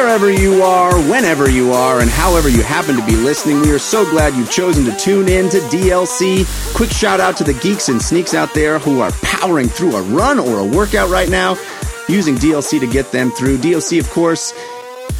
wherever you are, whenever you are, and however you happen to be listening. We are so glad you've chosen to tune in to DLC. Quick shout out to the geeks and sneaks out there who are powering through a run or a workout right now, using DLC to get them through. DLC, of course,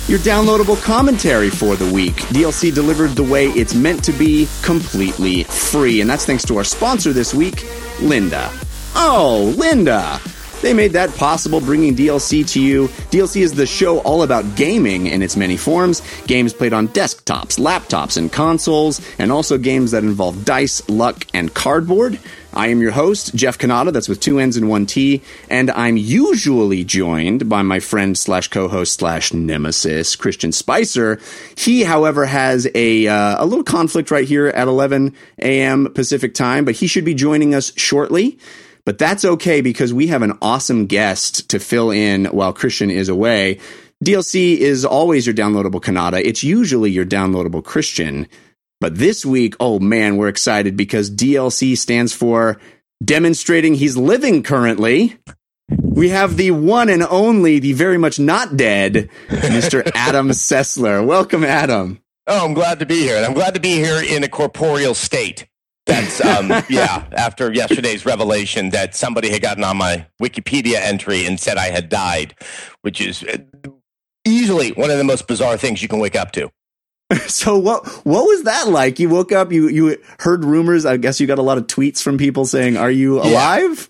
your downloadable commentary for the week. DLC delivered the way it's meant to be, completely free. And that's thanks to our sponsor this week, Lynda. Oh, Lynda! They made that possible, bringing DLC to you. DLC is the show all about gaming in its many forms games played on desktops, laptops, and consoles, and also games that involve dice, luck, and cardboard. I am your host, Jeff Cannata, that's with two N's and one T, and I'm usually joined by my friend slash co-host slash nemesis, Christian Spicer. He, however, has a, uh, a little conflict right here at 11 a.m. Pacific time, but he should be joining us shortly. But that's okay because we have an awesome guest to fill in while Christian is away. DLC is always your downloadable Cannata. It's usually your downloadable Christian. But this week, oh man, we're excited because DLC stands for demonstrating he's living currently. We have the one and only, the very much not dead, Mr. Adam Sessler. Welcome, Adam. Oh, I'm glad to be here. And I'm glad to be here in a corporeal state. That's um, yeah. After yesterday's revelation that somebody had gotten on my Wikipedia entry and said I had died, which is uh, easily one of the most bizarre things you can wake up to. So what what was that like? You woke up, you you heard rumors. I guess you got a lot of tweets from people saying, "Are you alive?"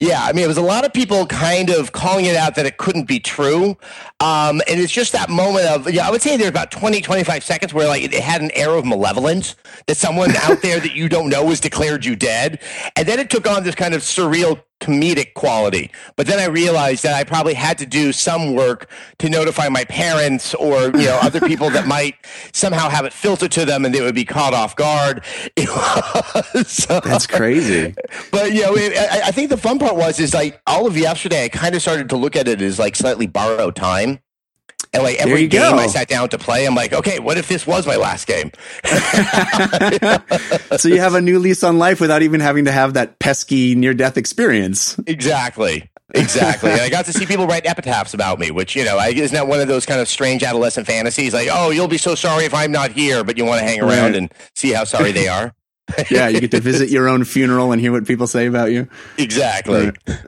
Yeah, yeah I mean, it was a lot of people kind of calling it out that it couldn't be true. Um, and it's just that moment of, yeah, I would say there's about 20, 25 seconds where like it had an air of malevolence that someone out there that you don't know was declared you dead. And then it took on this kind of surreal comedic quality. But then I realized that I probably had to do some work to notify my parents or you know other people that might somehow have it filtered to them and they would be caught off guard. so, uh, That's crazy. But you know, it, I, I think the fun part was is like all of yesterday. I kind of started to look at it as like slightly borrowed time. And like every game go. I sat down to play, I'm like, okay, what if this was my last game? so you have a new lease on life without even having to have that pesky near death experience. Exactly. Exactly. and I got to see people write epitaphs about me, which, you know, I, isn't that one of those kind of strange adolescent fantasies? Like, oh, you'll be so sorry if I'm not here, but you want to hang around right. and see how sorry they are. yeah, you get to visit your own funeral and hear what people say about you. Exactly. Right.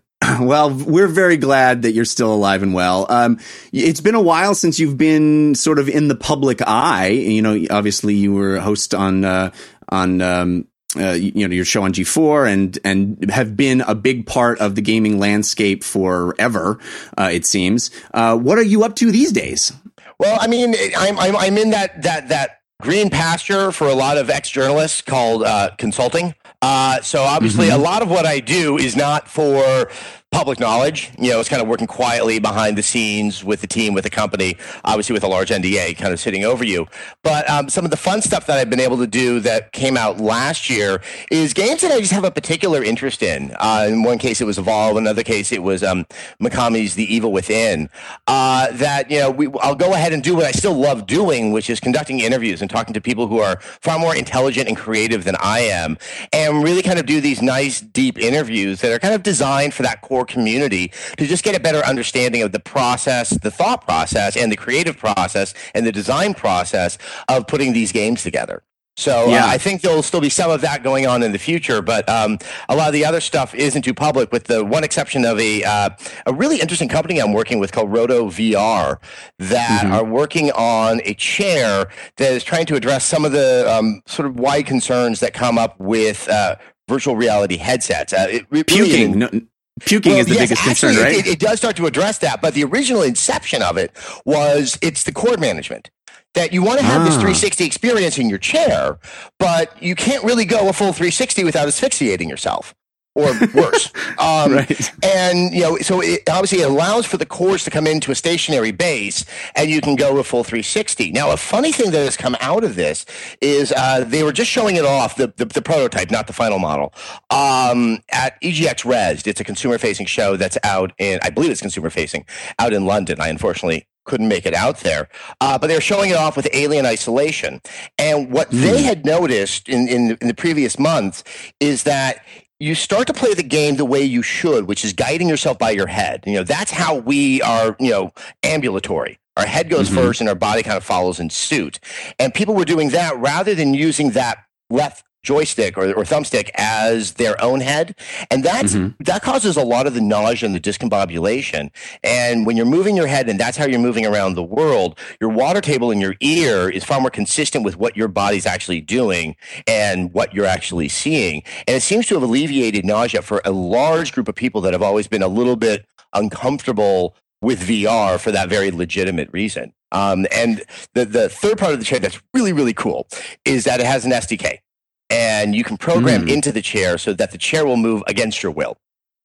Well, we're very glad that you're still alive and well. Um, it's been a while since you've been sort of in the public eye. You know, obviously you were a host on uh, on um, uh, you know your show on G4 and and have been a big part of the gaming landscape forever. Uh, it seems. Uh, what are you up to these days? Well, I mean, I'm I'm, I'm in that that that green pasture for a lot of ex journalists called uh, consulting. Uh, so obviously, mm-hmm. a lot of what I do is not for public knowledge. You know, it's kind of working quietly behind the scenes with the team, with the company, obviously with a large NDA kind of sitting over you. But um, some of the fun stuff that I've been able to do that came out last year is games that I just have a particular interest in. Uh, in one case, it was Evolve. In another case, it was um, Mikami's The Evil Within. Uh, that, you know, we, I'll go ahead and do what I still love doing, which is conducting interviews and talking to people who are far more intelligent and creative than I am, and really kind of do these nice, deep interviews that are kind of designed for that core core community to just get a better understanding of the process, the thought process, and the creative process and the design process of putting these games together. So uh, yeah. uh, I think there'll still be some of that going on in the future, but um, a lot of the other stuff isn't too public, with the one exception of a uh, a really interesting company I'm working with called Roto VR that mm-hmm. are working on a chair that is trying to address some of the um, sort of wide concerns that come up with uh, virtual reality headsets. Uh, it, Puking. No, Puking well, is the yes, biggest actually, concern, right? It, it, does start to address that, but the original inception of it was it's the cord management that you want to have ah. this 360 experience in your chair, but you can't really go a full 360 without asphyxiating yourself or worse. Um, right. And you know, so it obviously it allows for the cores to come into a stationary base, and you can go a full 360. Now, a funny thing that has come out of this is uh, they were just showing it off the, the, the prototype, not the final model, um, at EGX Rezzed. It's a consumer-facing show that's out in, I believe it's consumer-facing, out in London. I unfortunately couldn't make it out there. Uh, but they were showing it off with Alien Isolation. And what mm. they had noticed in, in, in the previous months is that you start to play the game the way you should, which is guiding yourself by your head. You know, that's how we are, you know, ambulatory. Our head goes Mhm. first and our body kind of follows in suit. And people were doing that rather than using that left joystick or, or thumbstick as their own head. And that's, Mhm. that causes a lot of the nausea and the discombobulation. And when you're moving your head and that's how you're moving around the world, your water table in your ear is far more consistent with what your body's actually doing and what you're actually seeing. And it seems to have alleviated nausea for a large group of people that have always been a little bit uncomfortable with VR for that very legitimate reason. Um, and the, the third part of the chair that's really, really cool is that it has an SDK. And you can program Mm. into the chair so that the chair will move against your will.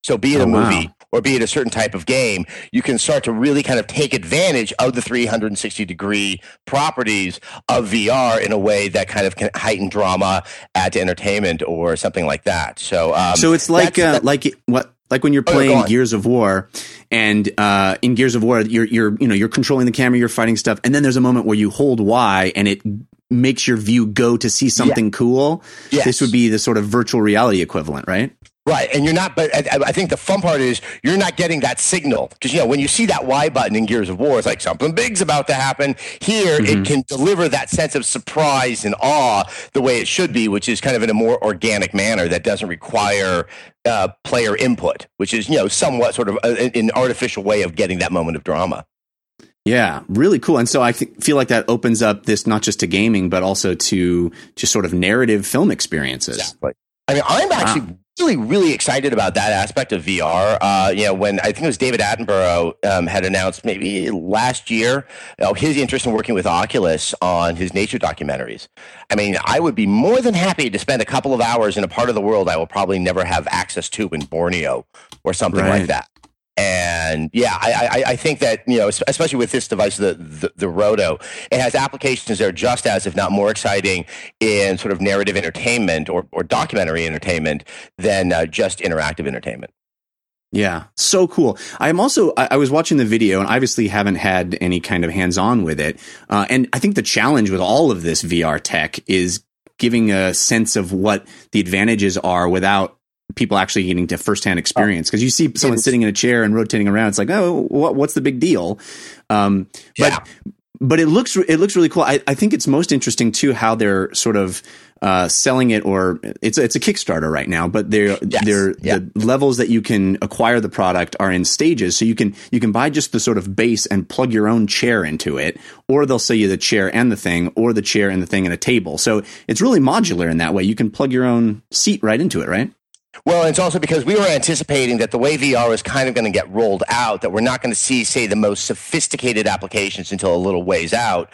So, be it Oh, a wow. movie or be it a certain type of game, you can start to really kind of take advantage of the 360 degree properties of VR in a way that kind of can heighten drama, add to entertainment, or something like that. So, um, so it's like uh, like what like when you're Oh, playing on. Gears of War, and uh, in Gears of War, you're you're you know you're controlling the camera, you're fighting stuff, and then there's a moment where you hold Y, and it makes your view go to see something cool. Yes. This would be the sort of virtual reality equivalent, right? Right, and you're not. But I, I think the fun part is you're not getting that signal because you know when you see that Y button in Gears of War, it's like something big's about to happen. Here, Mm-hmm. it can deliver that sense of surprise and awe the way it should be, which is kind of in a more organic manner that doesn't require uh, player input, which is you know somewhat sort of a, an artificial way of getting that moment of drama. Yeah, really cool. And so I th- feel like that opens up this not just to gaming, but also to just sort of narrative film experiences. Exactly. I mean, I'm actually really, really excited about that aspect of VR. Uh, you know, when I think it was David Attenborough um, had announced maybe last year you know, his interest in working with Oculus on his nature documentaries. I mean, I would be more than happy to spend a couple of hours in a part of the world I will probably never have access to in Borneo or something Right. like that. And yeah, I, I, I think that you know, especially with this device, the, the the Roto, it has applications that are just as, if not more, exciting in sort of narrative entertainment or, or documentary entertainment than uh, just interactive entertainment. Yeah, so cool. I'm also I, I was watching the video and obviously haven't had any kind of hands on with it. Uh, and I think the challenge with all of this VR tech is giving a sense of what the advantages are without people actually getting to firsthand experience. Because you see someone sitting in a chair and rotating around, it's like, oh, what, what's the big deal? Um, but Yeah. but it looks it looks really cool. I, I think it's most interesting too how they're sort of uh, selling it, or it's it's a Kickstarter right now, but they're Yes. they're Yeah. the levels that you can acquire the product are in stages. So you can you can buy just the sort of base and plug your own chair into it, or they'll sell you the chair and the thing, or the chair and the thing and a table. So it's really modular in that way. You can plug your own seat right into it, right? Well, it's also because we were anticipating that the way VR is kind of going to get rolled out, that we're not going to see, say, the most sophisticated applications until a little ways out.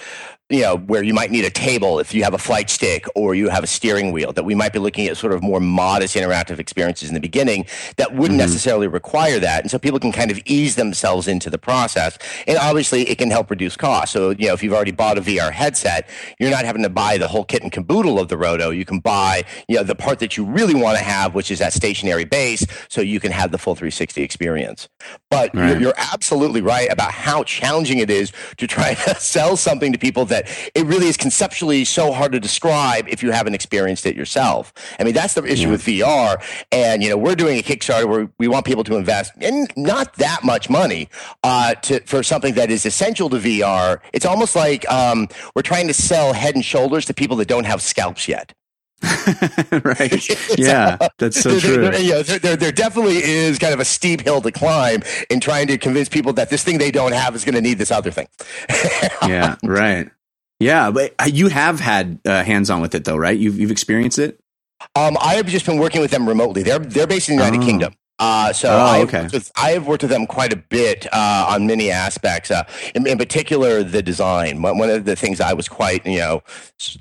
You know, where you might need a table if you have a flight stick or you have a steering wheel, that we might be looking at sort of more modest interactive experiences in the beginning that wouldn't mm-hmm. necessarily require that. And so people can kind of ease themselves into the process. And obviously, it can help reduce costs. So, you know, if you've already bought a VR headset, you're not having to buy the whole kit and caboodle of the Roto. You can buy, you know, the part that you really want to have, which is that stationary base, so you can have the full 360 experience. But you're, you're absolutely right about how challenging it is to try to sell something to people that it really is conceptually so hard to describe if you haven't experienced it yourself. I mean, that's the issue Yeah. with VR. And, you know, we're doing a Kickstarter where we want people to invest in not that much money uh, to, for something that is essential to VR. It's almost like um, we're trying to sell head and shoulders to people that don't have scalps yet. right. Yeah, that's so true. There, you know, there, there, there definitely is kind of a steep hill to climb in trying to convince people that this thing they don't have is going to need this other thing. yeah, right. Yeah, but uh, you have had uh, hands on with it though, right? You've you've experienced it. Um, I have just been working with them remotely. They're they're based in the United Oh. Kingdom. Uh, so Oh, okay. worked with, I have worked with them quite a bit uh, on many aspects. Uh, in, in particular, the design. One of the things I was quite you know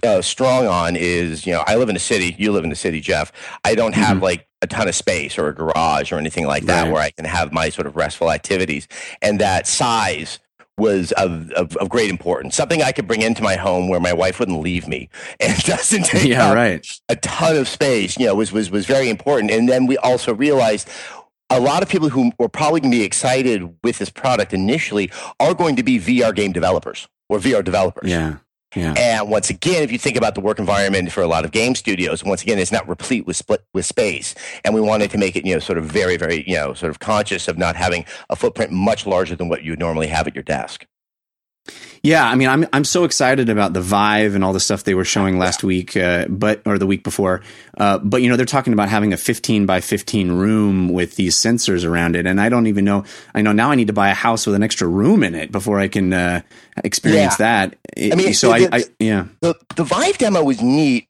uh, strong on is you know I live in a city. You live in a city, Jeff. I don't have Mhm. like a ton of space or a garage or anything like that Right. where I can have my sort of restful activities. And that size was of, of, of great importance. Something I could bring into my home where my wife wouldn't leave me and doesn't take Yeah, up right. a ton of space, you know, was, was, was very important. And then we also realized a lot of people who were probably going to be excited with this product initially are going to be VR game developers or VR developers. Yeah, yeah. And once again, if you think about the work environment for a lot of game studios, once again, it's not replete with split with space. And we wanted to make it, you know, sort of very, very, you know, sort of conscious of not having a footprint much larger than what you would normally have at your desk. Yeah, I mean, I'm I'm so excited about the Vive and all the stuff they were showing last week, uh, but or the week before. Uh, but you know, they're talking about having a 15 by 15 room with these sensors around it, and I don't even know. I know now I need to buy a house with an extra room in it before I can uh, experience yeah. that. I mean, so the, I, I, yeah, the the Vive demo was neat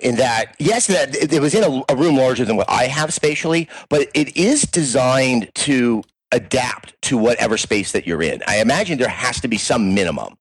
in that yes that it was in a, a, room larger than what i have spatially but it is designed to adapt to whatever space that you're in. I imagine there has to be some minimum.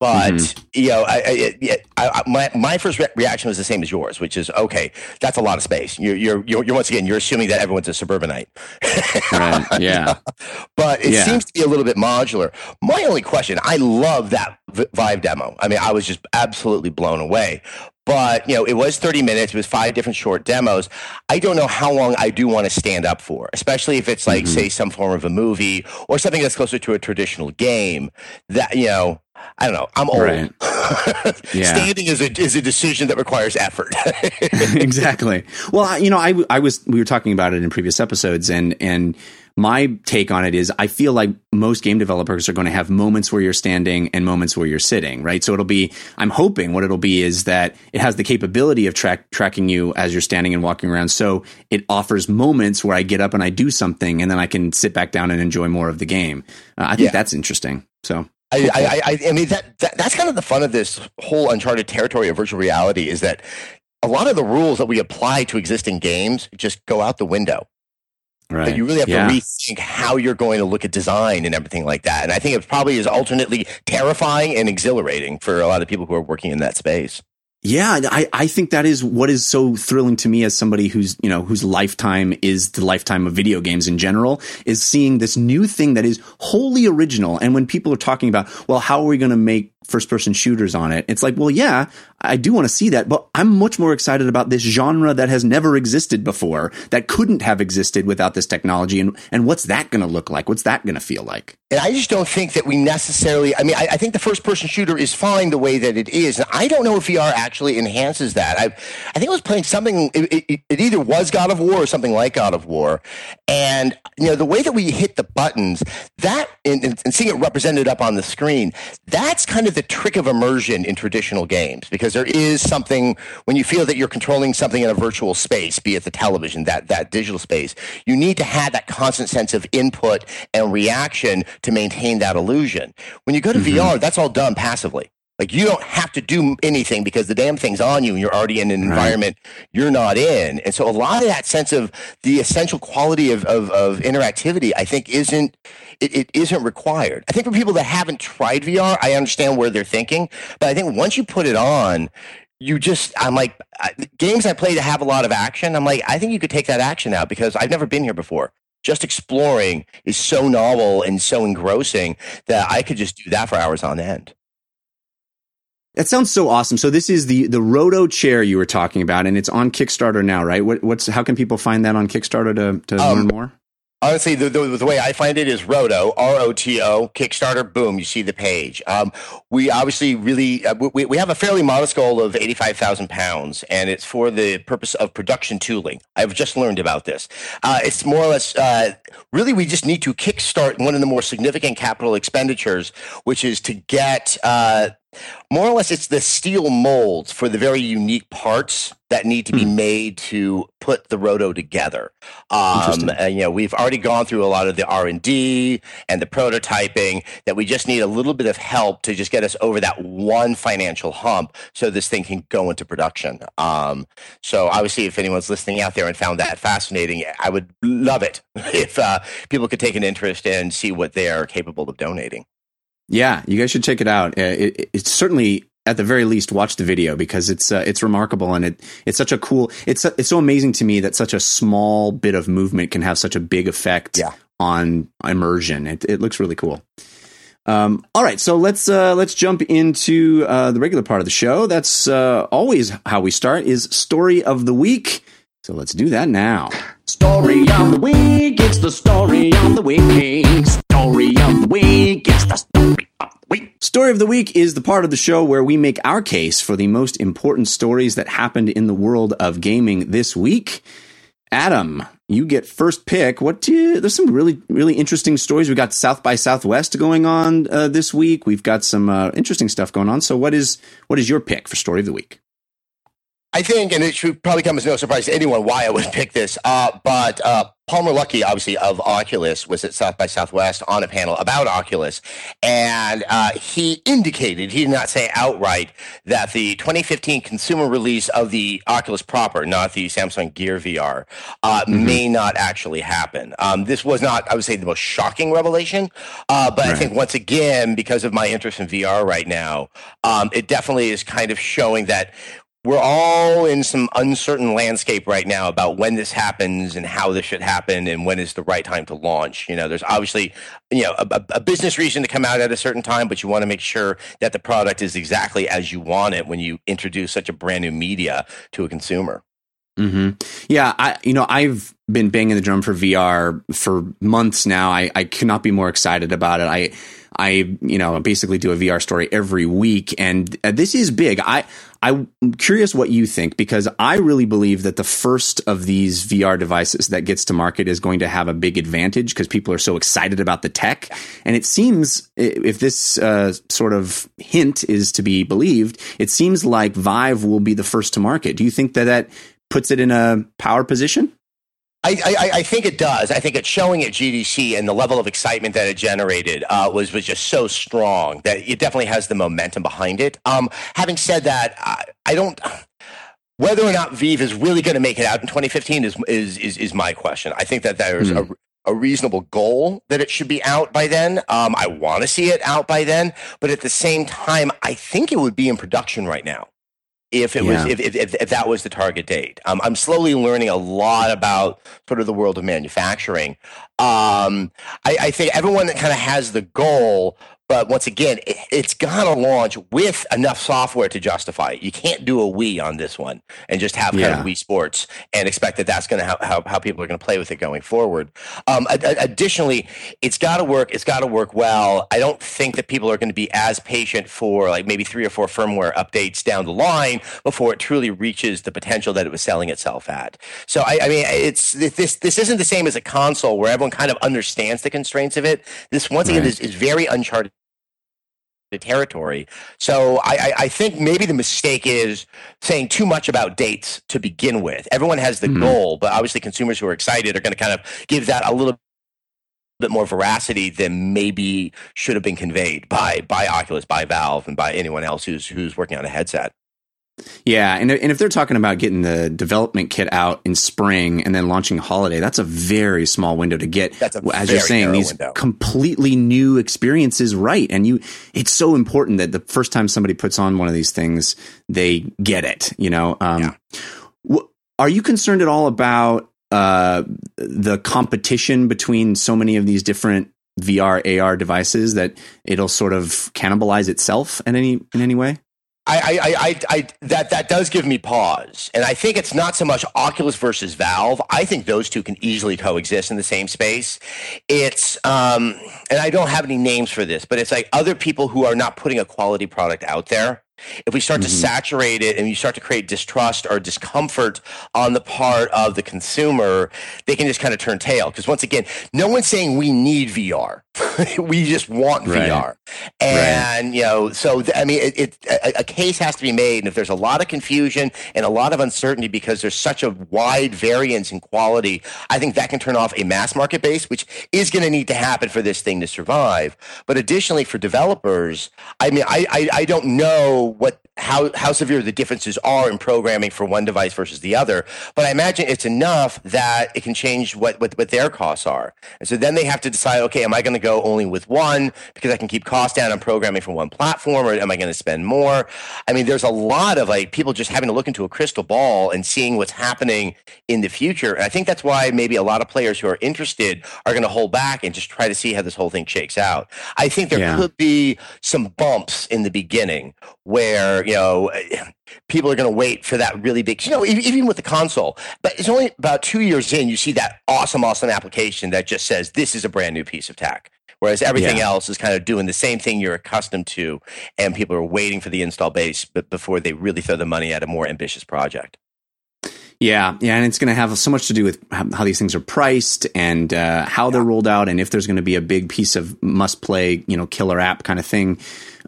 But mm-hmm. you know, I, I, I, my my first re- reaction was the same as yours, which is okay. That's a lot of space. You're you're you're, you're once again you're assuming that everyone's a suburbanite. right. Yeah. but it yeah. seems to be a little bit modular. My only question: I love that Vive demo. I mean, I was just absolutely blown away but you know it was 30 minutes it was five different short demos i don't know how long i do want to stand up for especially if it's like mm-hmm. say some form of a movie or something that's closer to a traditional game that you know I don't know. I'm old. Right. yeah. Standing is a is a decision that requires effort. exactly. Well, you know, I I was we were talking about it in previous episodes, and and my take on it is I feel like most game developers are going to have moments where you're standing and moments where you're sitting, right? So it'll be, I'm hoping what it'll be is that it has the capability of track, tracking you as you're standing and walking around. So it offers moments where I get up and I do something and then I can sit back down and enjoy more of the game. Uh, I think yeah. that's interesting. So. I, I, I, I mean that, that that's kind of the fun of this whole uncharted territory of virtual reality is that a lot of the rules that we apply to existing games just go out the window. Right. you really have yeah. to rethink how you're going to look at design and everything like that. And I think it probably is alternately terrifying and exhilarating for a lot of people who are working in that space. Yeah, I, I think that is what is so thrilling to me as somebody who's, you know, whose lifetime is the lifetime of video games in general, is seeing this new thing that is wholly original. And when people are talking about, well, how are we going to make first person shooters on it. It's like, well, yeah, I do want to see that, but I'm much more excited about this genre that has never existed before, that couldn't have existed without this technology. And, and what's that going to look like? What's that going to feel like? And I just don't think that we necessarily, I mean, I, I think the first person shooter is fine the way that it is. And I don't know if VR actually enhances that. I, I think I was playing something, it, it, it either was God of War or something like God of War. And, you know, the way that we hit the buttons, that, and, and seeing it represented up on the screen, that's kind of the trick of immersion in traditional games because there is something when you feel that you're controlling something in a virtual space, be it the television, that, that digital space, you need to have that constant sense of input and reaction to maintain that illusion. When you go to mm-hmm. VR, that's all done passively. Like you don't have to do anything because the damn thing's on you and you're already in an environment right. you're not in. And so a lot of that sense of the essential quality of, of, of interactivity, I think isn't, it, it isn't required. I think for people that haven't tried VR, I understand where they're thinking, but I think once you put it on, you just, I'm like, games I play to have a lot of action, I'm like, I think you could take that action out because I've never been here before just exploring is so novel and so engrossing that I could just do that for hours on end. That sounds so awesome. So this is the the Roto chair you were talking about, and it's on Kickstarter now, right? What, what's how can people find that on Kickstarter to to um, learn more? Honestly, the, the, the, way I find it is Roto, R O T O, Kickstarter, boom, you see the page. Um, we obviously really, uh, we, we have a fairly modest goal of 85,000 pounds, and it's for the purpose of production tooling. I've just learned about this. Uh, it's more or less, uh, really, we just need to kickstart one of the more significant capital expenditures, which is to get uh, more or less it's the steel molds for the very unique parts that need to be mm. made to put the roto together. Um, and you know we've already gone through a lot of the r&d and the prototyping that we just need a little bit of help to just get us over that one financial hump so this thing can go into production. Um, so obviously if anyone's listening out there and found that fascinating i would love it if uh, people could take an interest and see what they are capable of donating yeah, you guys should check it out. Uh, it, it, it's certainly at the very least watch the video because it's uh, it's remarkable and it it's such a cool it's it's so amazing to me that such a small bit of movement can have such a big effect yeah. on immersion. It it looks really cool. Um, all right, so let's uh, let's jump into uh, the regular part of the show. That's uh, always how we start. Is story of the week. So let's do that now. Story of the week. It's the story of the week. Story of the week. It's the story of the week. Story of the week is the part of the show where we make our case for the most important stories that happened in the world of gaming this week. Adam, you get first pick. What do you, there's some really really interesting stories. We got South by Southwest going on uh, this week. We've got some uh, interesting stuff going on. So what is what is your pick for story of the week? I think, and it should probably come as no surprise to anyone why I would pick this. Uh, but uh, Palmer Luckey, obviously of Oculus, was at South by Southwest on a panel about Oculus, and uh, he indicated he did not say outright that the 2015 consumer release of the Oculus proper, not the Samsung Gear VR, uh, mm-hmm. may not actually happen. Um, this was not, I would say, the most shocking revelation, uh, but right. I think once again, because of my interest in VR right now, um, it definitely is kind of showing that we're all in some uncertain landscape right now about when this happens and how this should happen and when is the right time to launch. You know, there's obviously, you know, a, a, business reason to come out at a certain time, but you want to make sure that the product is exactly as you want it when you introduce such a brand new media to a consumer. Mm-hmm. Yeah, I you know I've been banging the drum for VR for months now. I I cannot be more excited about it. I I you know basically do a VR story every week, and uh, this is big. I I'm curious what you think because I really believe that the first of these VR devices that gets to market is going to have a big advantage because people are so excited about the tech. And it seems, if this uh, sort of hint is to be believed, it seems like Vive will be the first to market. Do you think that that puts it in a power position? I, I, I, think it does. I think it's showing at GDC and the level of excitement that it generated uh, was was just so strong that it definitely has the momentum behind it. Um, having said that, I, I don't. Whether or not Vive is really going to make it out in 2015 is is is, is my question. I think that there's mm. a, a reasonable goal that it should be out by then. Um, I want to see it out by then, but at the same time, I think it would be in production right now if it yeah. was if, if, if, that was the target date. Um, I'm slowly learning a lot about sort of the world of manufacturing. Um, I, I, think everyone that kind of has the goal but once again, it, has got to launch with enough software to justify it. You can't do a Wii on this one and just have yeah. kind of Wii Sports and expect that that's going to how, how, how, people are going to play with it going forward. Um, additionally, it's got to work. It's got to work well. I don't think that people are going to be as patient for like maybe three or four firmware updates down the line before it truly reaches the potential that it was selling itself at. So I, I mean, it's this this isn't the same as a console where everyone kind of understands the constraints of it. This once again is, is very uncharted territory. So I, I, I, think maybe the mistake is saying too much about dates to begin with. Everyone has the mm-hmm. goal, but obviously consumers who are excited are going to kind of give that a little bit more veracity than maybe should have been conveyed by by Oculus, by Valve, and by anyone else who's who's working on a headset. Yeah, and and if they're talking about getting the development kit out in spring and then launching holiday, that's a very small window to get. That's a as you're saying these window. completely new experiences right, and you. It's so important that the first time somebody puts on one of these things, they get it. You know, um, yeah. are you concerned at all about uh, the competition between so many of these different VR AR devices that it'll sort of cannibalize itself in any in any way? I, I, I, I, that that does give me pause, and I think it's not so much Oculus versus Valve. I think those two can easily coexist in the same space. It's, um, and I don't have any names for this, but it's like other people who are not putting a quality product out there. If we start mm-hmm. to saturate it and you start to create distrust or discomfort on the part of the consumer, they can just kind of turn tail. Because once again, no one's saying we need VR. we just want right. VR. And, right. you know, so, th- I mean, it, it a, a, case has to be made. And if there's a lot of confusion and a lot of uncertainty because there's such a wide variance in quality, I think that can turn off a mass market base, which is going to need to happen for this thing to survive. But additionally, for developers, I mean, I, I, I don't know what how how severe the differences are in programming for one device versus the other. But I imagine it's enough that it can change what what, what their costs are. And so then they have to decide, okay, am I going to go only with one because I can keep costs down on programming for one platform, or am I going to spend more? I mean, there's a lot of like people just having to look into a crystal ball and seeing what's happening in the future. And I think that's why maybe a lot of players who are interested are going to hold back and just try to see how this whole thing shakes out. I think there yeah. could be some bumps in the beginning where you know people are going to wait for that really big you know even with the console but it's only about two years in you see that awesome awesome application that just says this is a brand new piece of tech whereas everything yeah. else is kind of doing the same thing you're accustomed to and people are waiting for the install base before they really throw the money at a more ambitious project Yeah, yeah, and it's going to have so much to do with how these things are priced and uh, how yeah. they're rolled out, and if there's going to be a big piece of must play, you know, killer app kind of thing.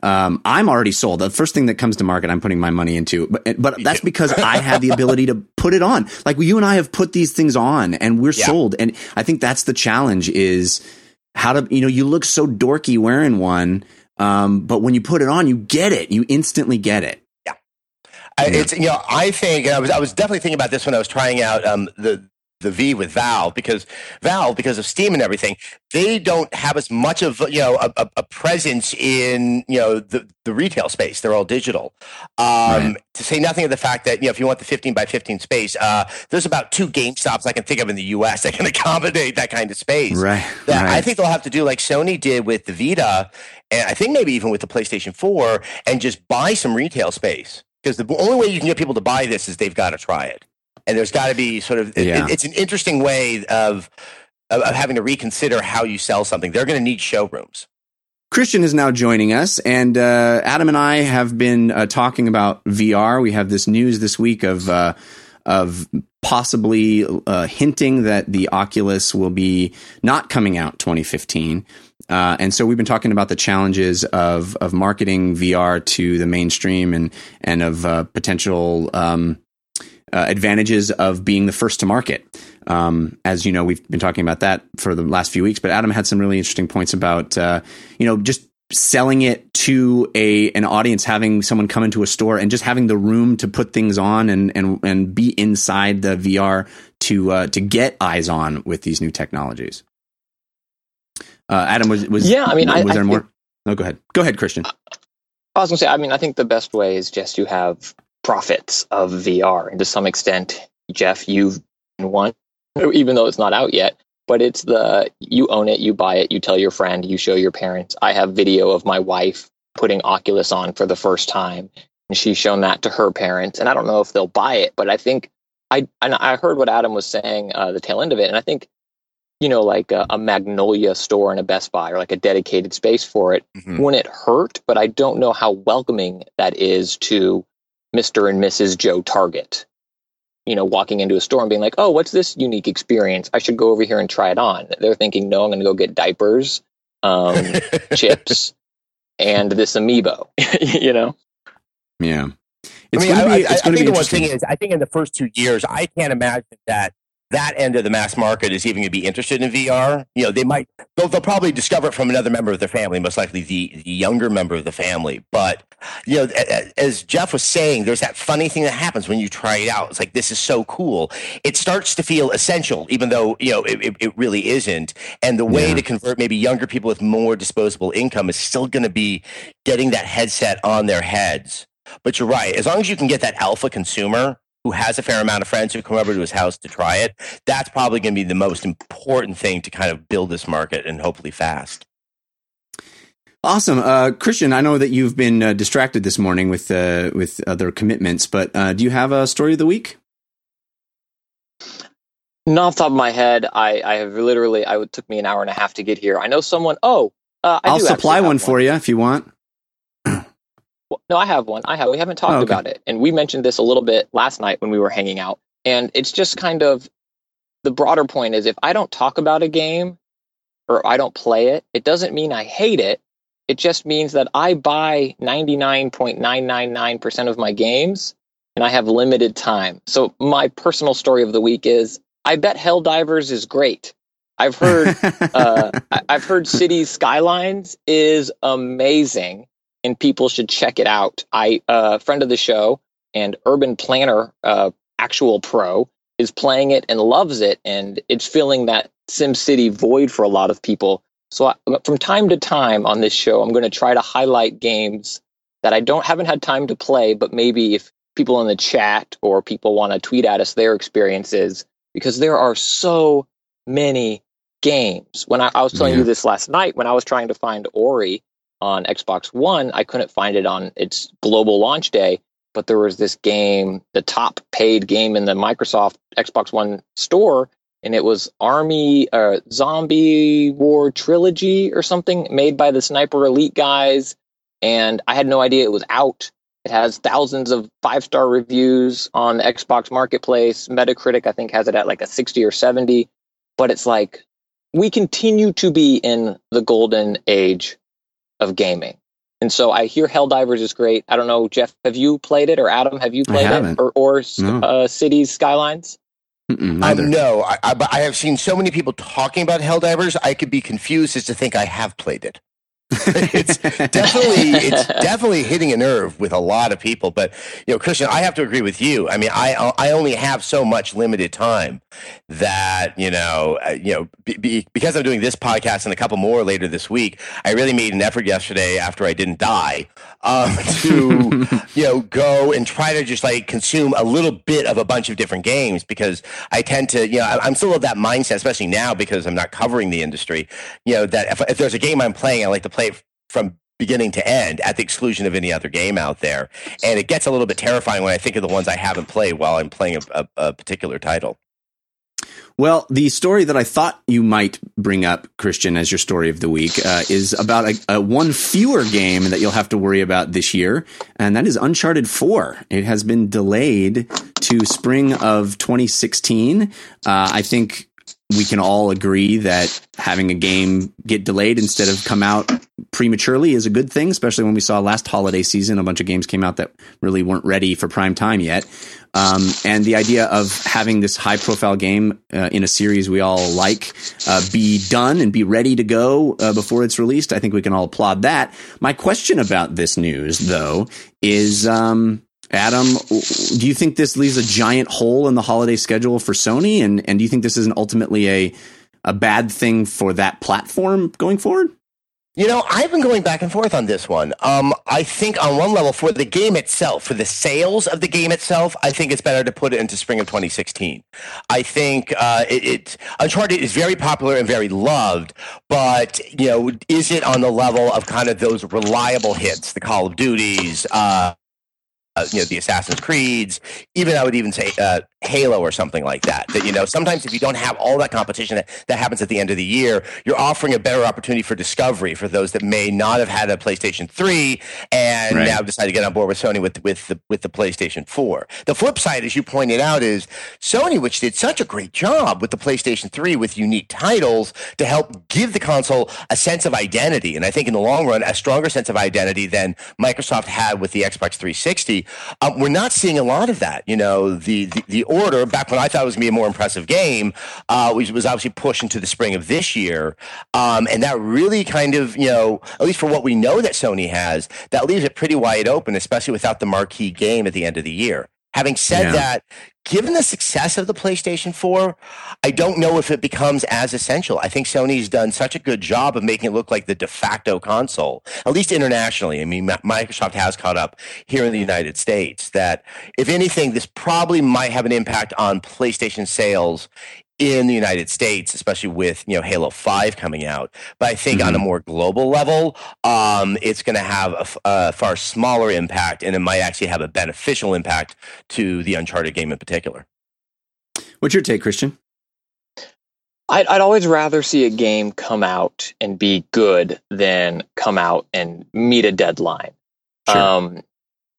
Um, I'm already sold. The first thing that comes to market, I'm putting my money into. But but that's because I have the ability to put it on. Like you and I have put these things on, and we're yeah. sold. And I think that's the challenge: is how to you know you look so dorky wearing one, um, but when you put it on, you get it. You instantly get it. Yeah. It's you know I think I was I was definitely thinking about this when I was trying out um, the the V with Valve because Valve, because of Steam and everything, they don't have as much of you know a, a presence in you know the, the retail space. They're all digital. Um, right. To say nothing of the fact that you know if you want the 15 by 15 space, uh, there's about two Game Stops I can think of in the U.S. that can accommodate that kind of space. Right. Right. I think they'll have to do like Sony did with the Vita, and I think maybe even with the PlayStation 4, and just buy some retail space because the only way you can get people to buy this is they've got to try it and there's got to be sort of yeah. it, it's an interesting way of, of having to reconsider how you sell something. They're going to need showrooms. Christian is now joining us, and uh, Adam and I have been uh, talking about VR. We have this news this week of uh, of possibly uh, hinting that the Oculus will be not coming out 2015. Uh, and so we've been talking about the challenges of of marketing VR to the mainstream and and of uh, potential um, uh, advantages of being the first to market. Um, as you know, we've been talking about that for the last few weeks. But Adam had some really interesting points about uh, you know just selling it to a an audience, having someone come into a store and just having the room to put things on and and and be inside the VR to uh, to get eyes on with these new technologies. Uh, Adam was was yeah. I mean, was I, there I more? No, go ahead. Go ahead, Christian. I was gonna say. I mean, I think the best way is just to have prophets of VR. And to some extent, Jeff, you've one, even though it's not out yet. But it's the you own it, you buy it, you tell your friend, you show your parents. I have video of my wife putting Oculus on for the first time, and she's shown that to her parents. And I don't know if they'll buy it, but I think I and I heard what Adam was saying, uh, the tail end of it, and I think you know, like a, a, Magnolia store and a Best Buy or like a dedicated space for it mm-hmm. wouldn't hurt, but I don't know how welcoming that is to Mr. and Mrs. Joe Target. You know, walking into a store and being like, oh, what's this unique experience? I should go over here and try it on. They're thinking, no, I'm going to go get diapers, um, chips, and this amiibo, you know? Yeah. It's I mean, I, be, I, I think the one thing is, I think in the first two years, I can't imagine that that end of the mass market is even going to be interested in VR. You know, they might they'll, they'll probably discover it from another member of their family, most likely the, the younger member of the family. But you know, as Jeff was saying, there's that funny thing that happens when you try it out. It's like this is so cool. It starts to feel essential, even though you know it, it really isn't. And the way yeah. to convert maybe younger people with more disposable income is still going to be getting that headset on their heads. But you're right. As long as you can get that alpha consumer who has a fair amount of friends who come over to his house to try it, that's probably going to be the most important thing to kind of build this market and hopefully fast. Awesome, uh, Christian. I know that you've been uh, distracted this morning with uh, with other commitments, but uh, do you have a story of the week? Not off the top of my head, I, I have literally. I it took me an hour and a half to get here. I know someone. Oh, uh, I will supply one, one for you if you want. No, I have one. I have. We haven't talked oh, okay. about it, and we mentioned this a little bit last night when we were hanging out. And it's just kind of the broader point is if I don't talk about a game or I don't play it, it doesn't mean I hate it. It just means that I buy 99.999% of my games and I have limited time. So my personal story of the week is I bet Helldivers is great. I've heard uh, I've heard Cities Skylines is amazing and people should check it out. I, a uh, friend of the show and urban planner, uh, actual pro, is playing it and loves it, and it's filling that SimCity void for a lot of people. So I, from time to time on this show, I'm going to try to highlight games that I don't haven't had time to play, but maybe if people in the chat or people want to tweet at us their experiences, because there are so many games. When I, I was telling yeah. you this last night, when I was trying to find Ori, on Xbox One. I couldn't find it on its global launch day, but there was this game, the top paid game in the Microsoft Xbox One store, and it was Army uh, Zombie War Trilogy or something made by the Sniper Elite guys. And I had no idea it was out. It has thousands of five star reviews on the Xbox Marketplace. Metacritic, I think, has it at like a 60 or 70. But it's like we continue to be in the golden age of gaming. And so I hear Helldivers is great. I don't know, Jeff, have you played it or Adam, have you played it or, or no. uh, Cities Skylines? Um, no, I, I, I have seen so many people talking about Helldivers. I could be confused as to think I have played it. It's definitely it's definitely hitting a nerve with a lot of people. But you know, Christian, I have to agree with you. I mean, I I only have so much limited time that you know uh, you know be, be, because I'm doing this podcast and a couple more later this week. I really made an effort yesterday after I didn't die um, to you know go and try to just like consume a little bit of a bunch of different games because I tend to you know I'm still of that mindset, especially now because I'm not covering the industry. You know that if, if there's a game I'm playing, I like to play play from beginning to end at the exclusion of any other game out there. And it gets a little bit terrifying when I think of the ones I haven't played while I'm playing a, a, a particular title. Well, the story that I thought you might bring up, Christian, as your story of the week, uh, is about a, a, one fewer game that you'll have to worry about this year, and that is Uncharted 4. It has been delayed to spring of 2016. Uh, I think we can all agree that having a game get delayed instead of come out prematurely is a good thing, especially when we saw last holiday season a bunch of games came out that really weren't ready for prime time yet. Um, and the idea of having this high profile game uh, in a series we all like uh, be done and be ready to go uh, before it's released, I think we can all applaud that. My question about this news, though, is um, Adam, do you think this leaves a giant hole in the holiday schedule for Sony? And, and do you think this isn't ultimately a, a bad thing for that platform going forward? You know, I've been going back and forth on this one. Um, I think on one level, for the game itself, for the sales of the game itself, I think it's better to put it into spring of 2016. I think uh, it, it Uncharted is very popular and very loved, but you know, is it on the level of kind of those reliable hits, the Call of Duties? Uh, uh, you know the Assassin's Creeds, even I would even say uh, Halo or something like that. That you know sometimes if you don't have all that competition that, that happens at the end of the year, you're offering a better opportunity for discovery for those that may not have had a PlayStation Three and right. now decide to get on board with Sony with with the with the PlayStation Four. The flip side, as you pointed out, is Sony, which did such a great job with the PlayStation Three with unique titles to help give the console a sense of identity, and I think in the long run a stronger sense of identity than Microsoft had with the Xbox 360 um, we're not seeing a lot of that. You know, the, the, the order back when I thought it was going to be a more impressive game uh, was, was obviously pushed into the spring of this year, um, and that really kind of you know, at least for what we know that Sony has, that leaves it pretty wide open, especially without the marquee game at the end of the year. Having said yeah. that, given the success of the PlayStation 4, I don't know if it becomes as essential. I think Sony's done such a good job of making it look like the de facto console, at least internationally. I mean, Microsoft has caught up here in the United States that if anything, this probably might have an impact on PlayStation sales in the United States, especially with you know Halo Five coming out. But I think mm-hmm. on a mm-hmm. more global level, um, it's going to have a, a, far smaller impact, and it might actually have a beneficial impact to the Uncharted game in particular. What's your take, Christian? I'd, I'd always rather see a game come out and be good than come out and meet a deadline. Sure. Um,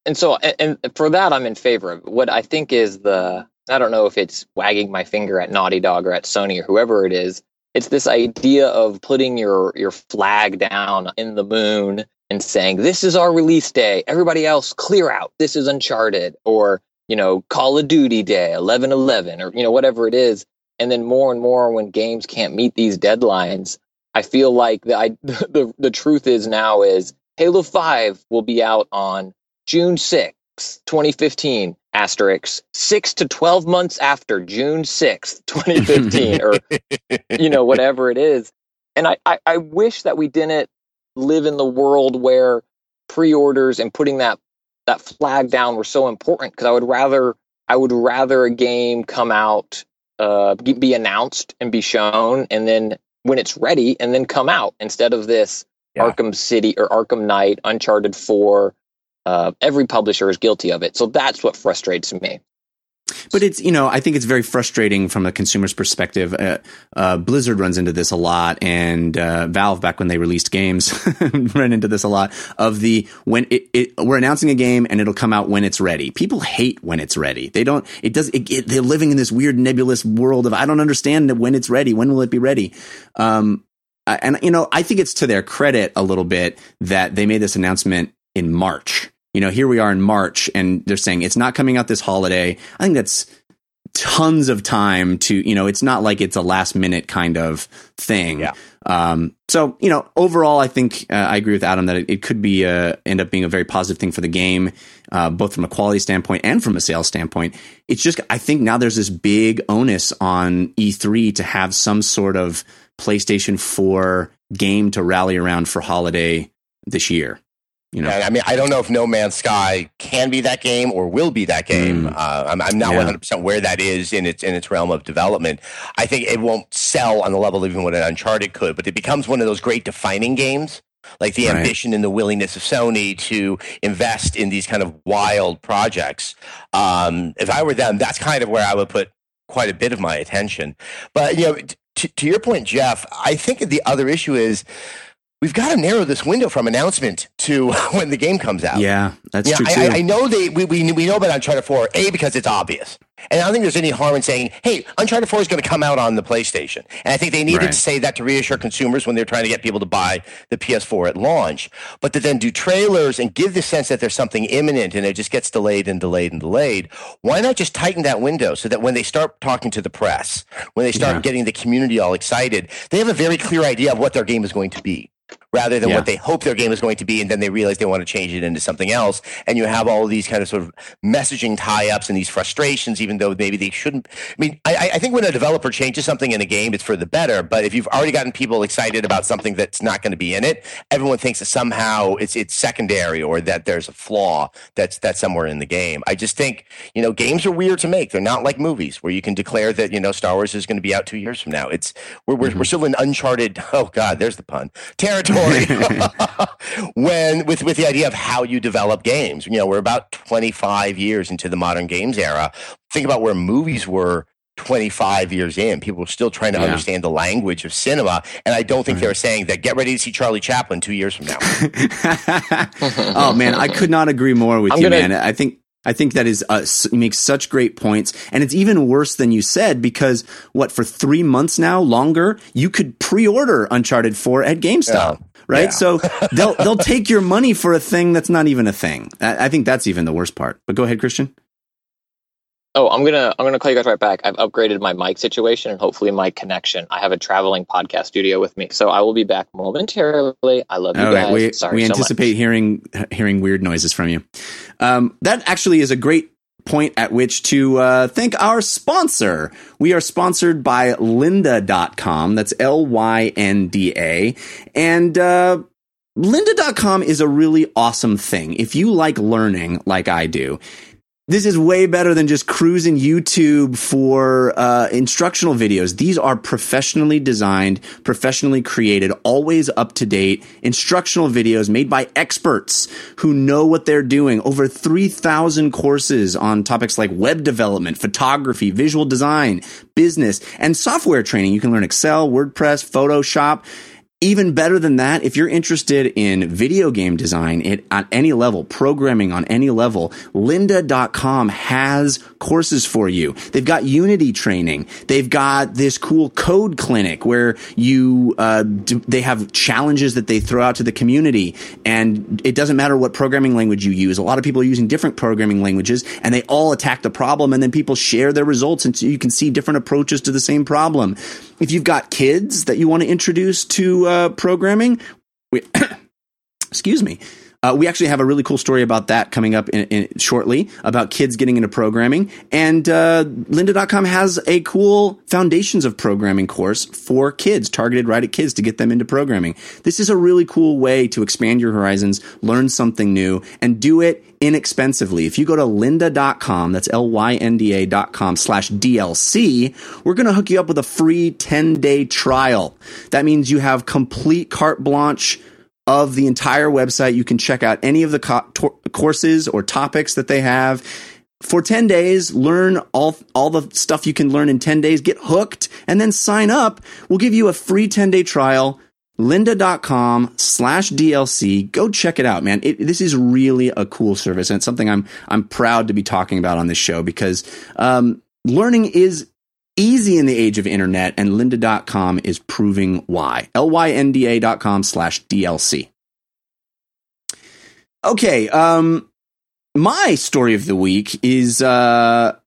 and so, and, and for that, I'm in favor of what I think is the I don't know if it's wagging my finger at Naughty Dog or at Sony or whoever it is. It's this idea of putting your your flag down in the moon and saying, "This is our release day. Everybody else, clear out. This is Uncharted." Or you know, Call of Duty Day, eleven eleven, or you know, whatever it is. And then more and more, when games can't meet these deadlines, I feel like the I, the the truth is now is Halo Five will be out on June sixth, twenty fifteen asterisk six to 12 months after June 6th, 2015, or, you know, whatever it is. And I, I, I wish that we didn't live in the world where pre-orders and putting that, that flag down were so important because I would rather, I would rather a game come out, uh, be announced and be shown and then when it's ready and then come out instead of this yeah. Arkham City or Arkham Knight, Uncharted 4, uh, every publisher is guilty of it. So that's what frustrates me. But it's you know I think it's very frustrating from a consumer's perspective. Uh, uh, Blizzard runs into this a lot, and uh, Valve back when they released games ran into this a lot. Of the when it, it, we're announcing a game and it'll come out when it's ready. People hate when it's ready. They don't. It does. It, it, they're living in this weird nebulous world of I don't understand when it's ready. When will it be ready? Um, and you know I think it's to their credit a little bit that they made this announcement in March you know, here we are in March and they're saying it's not coming out this holiday. I think that's tons of time to, you know, it's not like it's a last minute kind of thing. Yeah. Um, so, you know, overall, I think uh, I agree with Adam that it, it could be a, end up being a very positive thing for the game, uh, both from a quality standpoint and from a sales standpoint. It's just, I think now there's this big onus on E3 to have some sort of PlayStation 4 game to rally around for holiday this year. You know, I mean, I don't know if No Man's Sky can be that game or will be that game. Mm. Uh, I'm, I'm, not 100 percent where that is in its in its realm of development. I think it won't sell on the level even what an Uncharted could, but it becomes one of those great defining games. Like the right. ambition and the willingness of Sony to invest in these kind of wild projects. Um, if I were them, that's kind of where I would put quite a bit of my attention. But you know, t- to your point, Jeff, I think the other issue is we've got to narrow this window from announcement to when the game comes out. Yeah, that's yeah, true. I, I, I, know they we, we, we know about Uncharted 4, A, because it's obvious. And I don't think there's any harm in saying, hey, Uncharted 4 is going to come out on the PlayStation. And I think they needed right. to say that to reassure consumers when they're trying to get people to buy the PS4 at launch. But to then do trailers and give the sense that there's something imminent and it just gets delayed and delayed and delayed, why not just tighten that window so that when they start talking to the press, when they start yeah. getting the community all excited, they have a very clear idea of what their game is going to be rather than yeah. what they hope their game is going to be, and then they realize they want to change it into something else. And you have all of these kind of sort of messaging tie-ups and these frustrations, even though maybe they shouldn't. I mean, I, I think when a developer changes something in a game, it's for the better. But if you've already gotten people excited about something that's not going to be in it, everyone thinks that somehow it's it's secondary or that there's a flaw that's that's somewhere in the game. I just think you know games are weird to make. They're not like movies where you can declare that you know Star Wars is going to be out two years from now. It's we're we're, mm-hmm. we're still in uncharted. Oh God, there's the pun. Territory when with with the idea of how you develop games. You know, we're about 25 years into the modern games era. Think about where movies were 25 years in. People were still trying to yeah. understand the language of cinema. And I don't think mm-hmm. they were saying that get ready to see Charlie Chaplin two years from now. oh, man. I could not agree more with I'm you, gonna, man. I think I think that is uh, makes such great points, and it's even worse than you said because what for three months now longer you could pre-order Uncharted Four at GameStop, yeah. Right? Yeah. So they'll they'll take your money for a thing that's not even a thing. I, I think that's even the worst part. But go ahead, Christian. Oh, I'm gonna I'm gonna call you guys right back. I've upgraded my mic situation and hopefully my connection. I have a traveling podcast studio with me, so I will be back momentarily. I love you All guys. Right. We, Sorry we anticipate hearing hearing weird noises from you. Um, that actually is a great point at which to uh, thank our sponsor. We are sponsored by lynda.com. That's L Y N D A. And uh, lynda.com is a really awesome thing. If you like learning like I do, this is way better than just cruising YouTube for uh, instructional videos. These are professionally designed, professionally created, always up to date instructional videos made by experts who know what they're doing. Over 3,000 courses on topics like web development, photography, visual design, business, and software training. You can learn Excel, WordPress, Photoshop even better than that, if you're interested in video game design at any level, programming on any level, lynda.com has courses for you. They've got Unity training. They've got this cool code clinic where you, uh, do, they have challenges that they throw out to the community. And it doesn't matter what programming language you use. A lot of people are using different programming languages and they all attack the problem and then people share their results and so you can see different approaches to the same problem. If you've got kids that you want to introduce to uh, programming, we, excuse me, uh, we actually have a really cool story about that coming up in, in, shortly about kids getting into programming. And uh, lynda.com has a cool foundations of programming course for kids, targeted right at kids to get them into programming. This is a really cool way to expand your horizons, learn something new, and do it inexpensively. If you go to lynda.com, that's L-Y-N-D-A.com slash DLC, we're going to hook you up with a free 10 day trial. That means you have complete carte blanche of the entire website. You can check out any of the co- to- courses or topics that they have. for 10 days, learn all, all the stuff you can learn in 10 days, get hooked, and then sign up. We'll give you a free 10 day trial. Lynda.com slash DLC. Go check it out, man. It, this is really a cool service and it's something I'm, I'm proud to be talking about on this show because, um, learning is easy in the age of internet and lynda.com is proving why. L-Y-N-D-A.com slash DLC. Okay. Um, my story of the week is uh,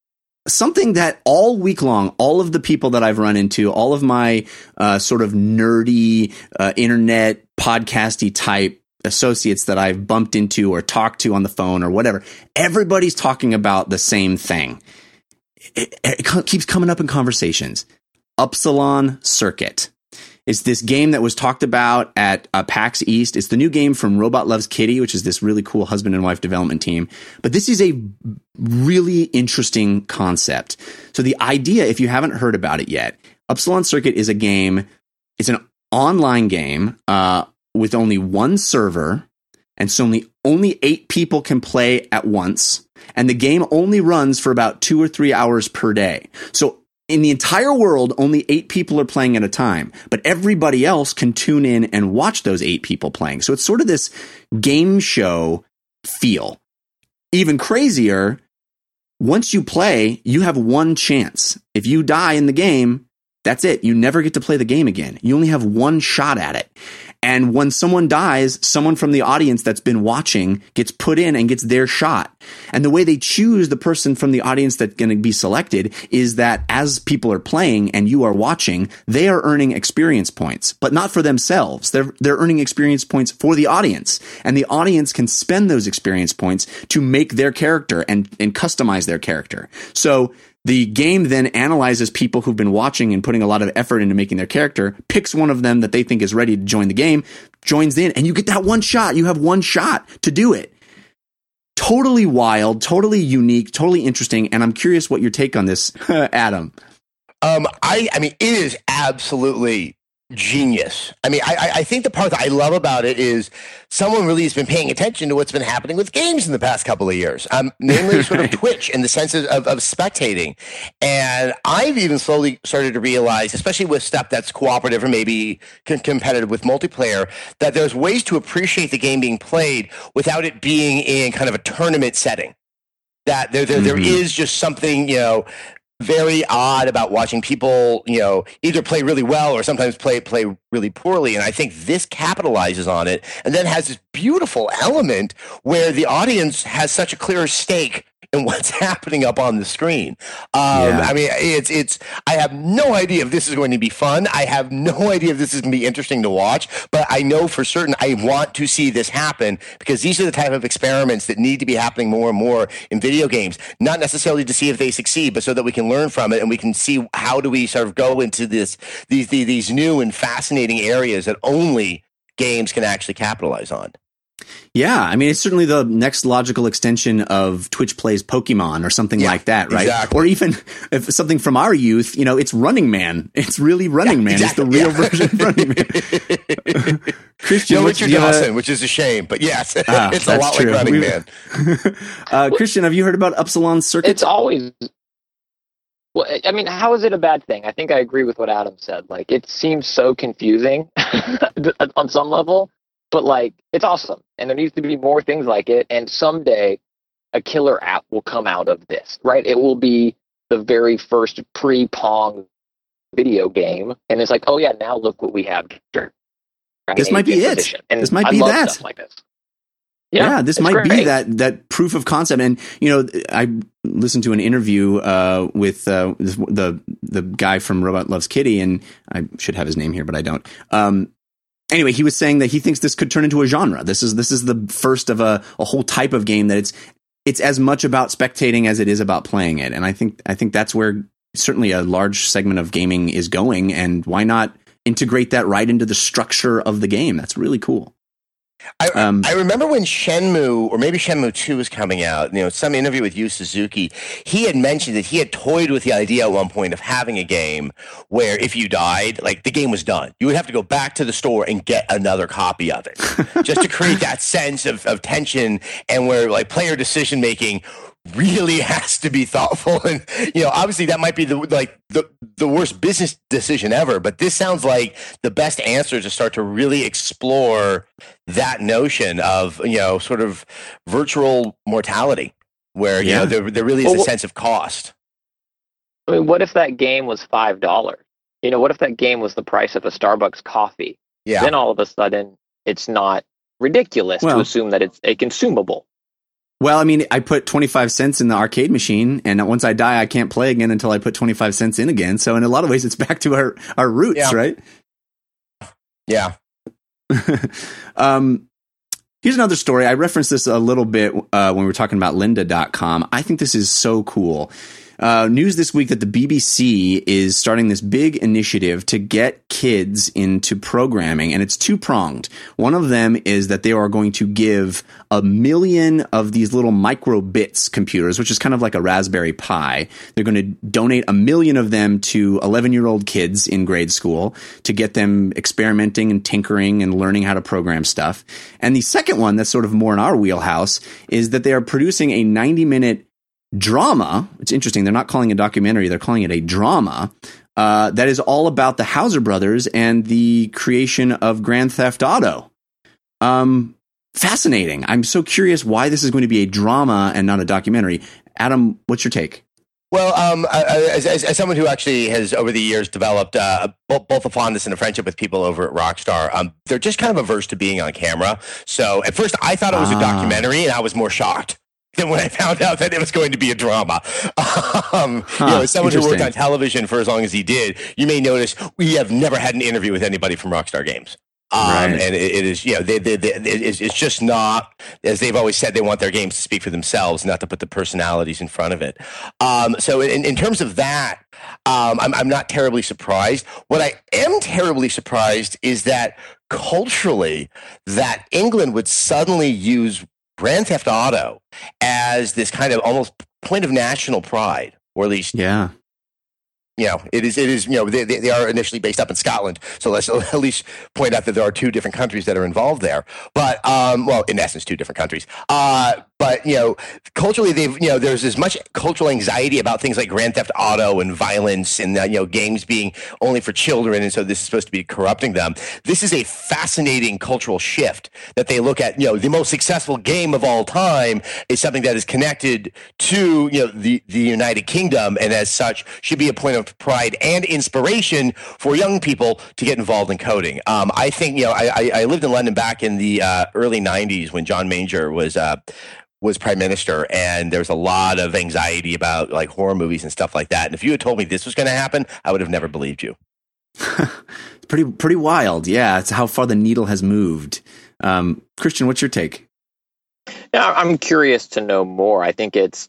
something that all week long, all of the people that I've run into, all of my uh, sort of nerdy uh, internet podcasty type associates that I've bumped into or talked to on the phone or whatever, everybody's talking about the same thing. It, it keeps coming up in conversations. Upsilon Circuit. It's this game that was talked about at uh, PAX East. It's the new game from Robot Loves Kitty, which is this really cool husband and wife development team. But this is a really interesting concept. So the idea, if you haven't heard about it yet, Upsilon Circuit is a game. It's an online game uh, with only one server, and so only only eight people can play at once. And the game only runs for about two or three hours per day. So in the entire world, only eight people are playing at a time, but everybody else can tune in and watch those eight people playing. So it's sort of this game show feel. Even crazier, once you play, you have one chance. If you die in the game, that's it. You never get to play the game again. You only have one shot at it. And when someone dies, someone from the audience that's been watching gets put in and gets their shot. And the way they choose the person from the audience that's going to be selected is that as people are playing and you are watching, they are earning experience points, but not for themselves. They're, they're earning experience points for the audience. And the audience can spend those experience points to make their character and, and customize their character. So the game then analyzes people who've been watching and putting a lot of effort into making their character, picks one of them that they think is ready to join the game, joins in, and you get that one shot. You have one shot to do it. Totally wild, totally unique, totally interesting. And I'm curious what your take on this, Adam. Um, I, I mean, it is absolutely genius. I mean, I, I think the part that I love about it is someone really has been paying attention to what's been happening with games in the past couple of years, um, namely sort of Twitch in the sense of, of, spectating. And I've even slowly started to realize, especially with stuff that's cooperative or maybe c- competitive with multiplayer, that there's ways to appreciate the game being played without it being in kind of a tournament setting that there, there, mm-hmm. there is just something, you know, very odd about watching people, you know, either play really well or sometimes play play really poorly. And I think this capitalizes on it, and then has this beautiful element where the audience has such a clear stake and what's happening up on the screen. Um, yeah. I mean, it's it's. I have no idea if this is going to be fun. I have no idea if this is going to be interesting to watch. But I know for certain I want to see this happen because these are the type of experiments that need to be happening more and more in video games. Not necessarily to see if they succeed, but so that we can learn from it and we can see how do we sort of go into this these these, these new and fascinating areas that only games can actually capitalize on. Yeah, I mean, it's certainly the next logical extension of Twitch plays Pokemon or something yeah, like that, right? Exactly. Or even if something from our youth, you know, it's Running Man. It's really Running yeah, Man. Exactly. It's the real yeah. version of Running Man. Christian, no Richard Dawson, a, which is a shame, but yes, ah, it's a lot true. like Running Man. uh, Christian, have you heard about Upsilon Circuit? It's always well, I mean, how is it a bad thing? I think I agree with what Adam said. Like, it seems so confusing on some level, but like it's awesome and there needs to be more things like it and someday a killer app will come out of this right? It will be the very first pre-pong video game and it's like oh yeah now look what we have this might be it. and this might be that. like this. Yeah, yeah this might great. be that that proof of concept and you know i listened to an interview uh, with uh, the the guy from robot loves kitty and i should have his name here but i don't. Um, anyway, he was saying that he thinks this could turn into a genre. This is this is the first of a, a whole type of game that it's it's as much about spectating as it is about playing it. And I think I think that's where certainly a large segment of gaming is going. And why not integrate that right into the structure of the game? That's really cool. I, um, I remember when Shenmue, or maybe Shenmue 2 was coming out, you know, some interview with Yu Suzuki, he had mentioned that he had toyed with the idea at one point of having a game where if you died, like the game was done. You would have to go back to the store and get another copy of it just to create that sense of, of tension and where like player decision making really has to be thoughtful. And you know obviously that might be the like the the worst business decision ever but this sounds like the best answer to start to really explore that notion of you know sort of virtual mortality where you yeah. know there, there really is well, a sense of cost. I mean what if that game was five dollars? You know what if that game was the price of a starbucks coffee? Yeah. Then all of a sudden it's not ridiculous well, to assume that it's a consumable well, I mean, I put 25 cents in the arcade machine, and once I die, I can't play again until I put 25 cents in again. So, in a lot of ways, it's back to our, our roots, yeah. right? Yeah. um, here's another story. I referenced this a little bit uh, when we were talking about lynda.com. I think this is so cool. Uh, news this week that the BBC is starting this big initiative to get kids into programming, and it's two pronged. One of them is that they are going to give a million of these little micro bits computers, which is kind of like a Raspberry Pi. They're going to donate a million of them to 11 year old kids in grade school to get them experimenting and tinkering and learning how to program stuff. And the second one, that's sort of more in our wheelhouse, is that they are producing a 90 minute drama. It's interesting. They're not calling it a documentary, they're calling it a drama. Uh, that is all about the Houser brothers and the creation of Grand Theft Auto. Um, fascinating. I'm so curious why this is going to be a drama and not a documentary. Adam, what's your take? Well, um, as, as, as, someone who actually has over the years developed uh, both, both, a fondness and a friendship with people over at Rockstar, um, they're just kind of averse to being on camera. So at first I thought it was ah. a documentary, and I was more shocked than when I found out that it was going to be a drama. Um, huh, you know, as someone who worked on television for as long as he did, you may notice we have never had an interview with anybody from Rockstar Games. Um, right. And it, it is, you know, they, they, they, it's, it's just not, as they've always said, they want their games to speak for themselves, not to put the personalities in front of it. Um, so, in, in terms of that, um, I'm, I'm not terribly surprised. What I am terribly surprised is that culturally, that England would suddenly use Grand Theft Auto as this kind of almost point of national pride, or at least yeah you know, it is, it is, you know, they, they are initially based up in Scotland. So let's at least point out that there are two different countries that are involved there. But, um, well, in essence, two different countries. Uh, but, you know, culturally, they've, you know, there's as much cultural anxiety about things like Grand Theft Auto and violence and, uh, you know, games being only for children. And so this is supposed to be corrupting them. This is a fascinating cultural shift that they look at, you know, the most successful game of all time is something that is connected to, you know, the, the United Kingdom and as such should be a point of pride and inspiration for young people to get involved in coding. Um, I think you know I, I, lived in London back in the uh, early '90s when John Major was. Uh, was prime minister and there was a lot of anxiety about like horror movies and stuff like that. And if you had told me this was going to happen i would have never believed you. It's pretty pretty wild. Yeah it's how far the needle has moved. Um, christian what's your take? Yeah i'm curious to know more. I think it's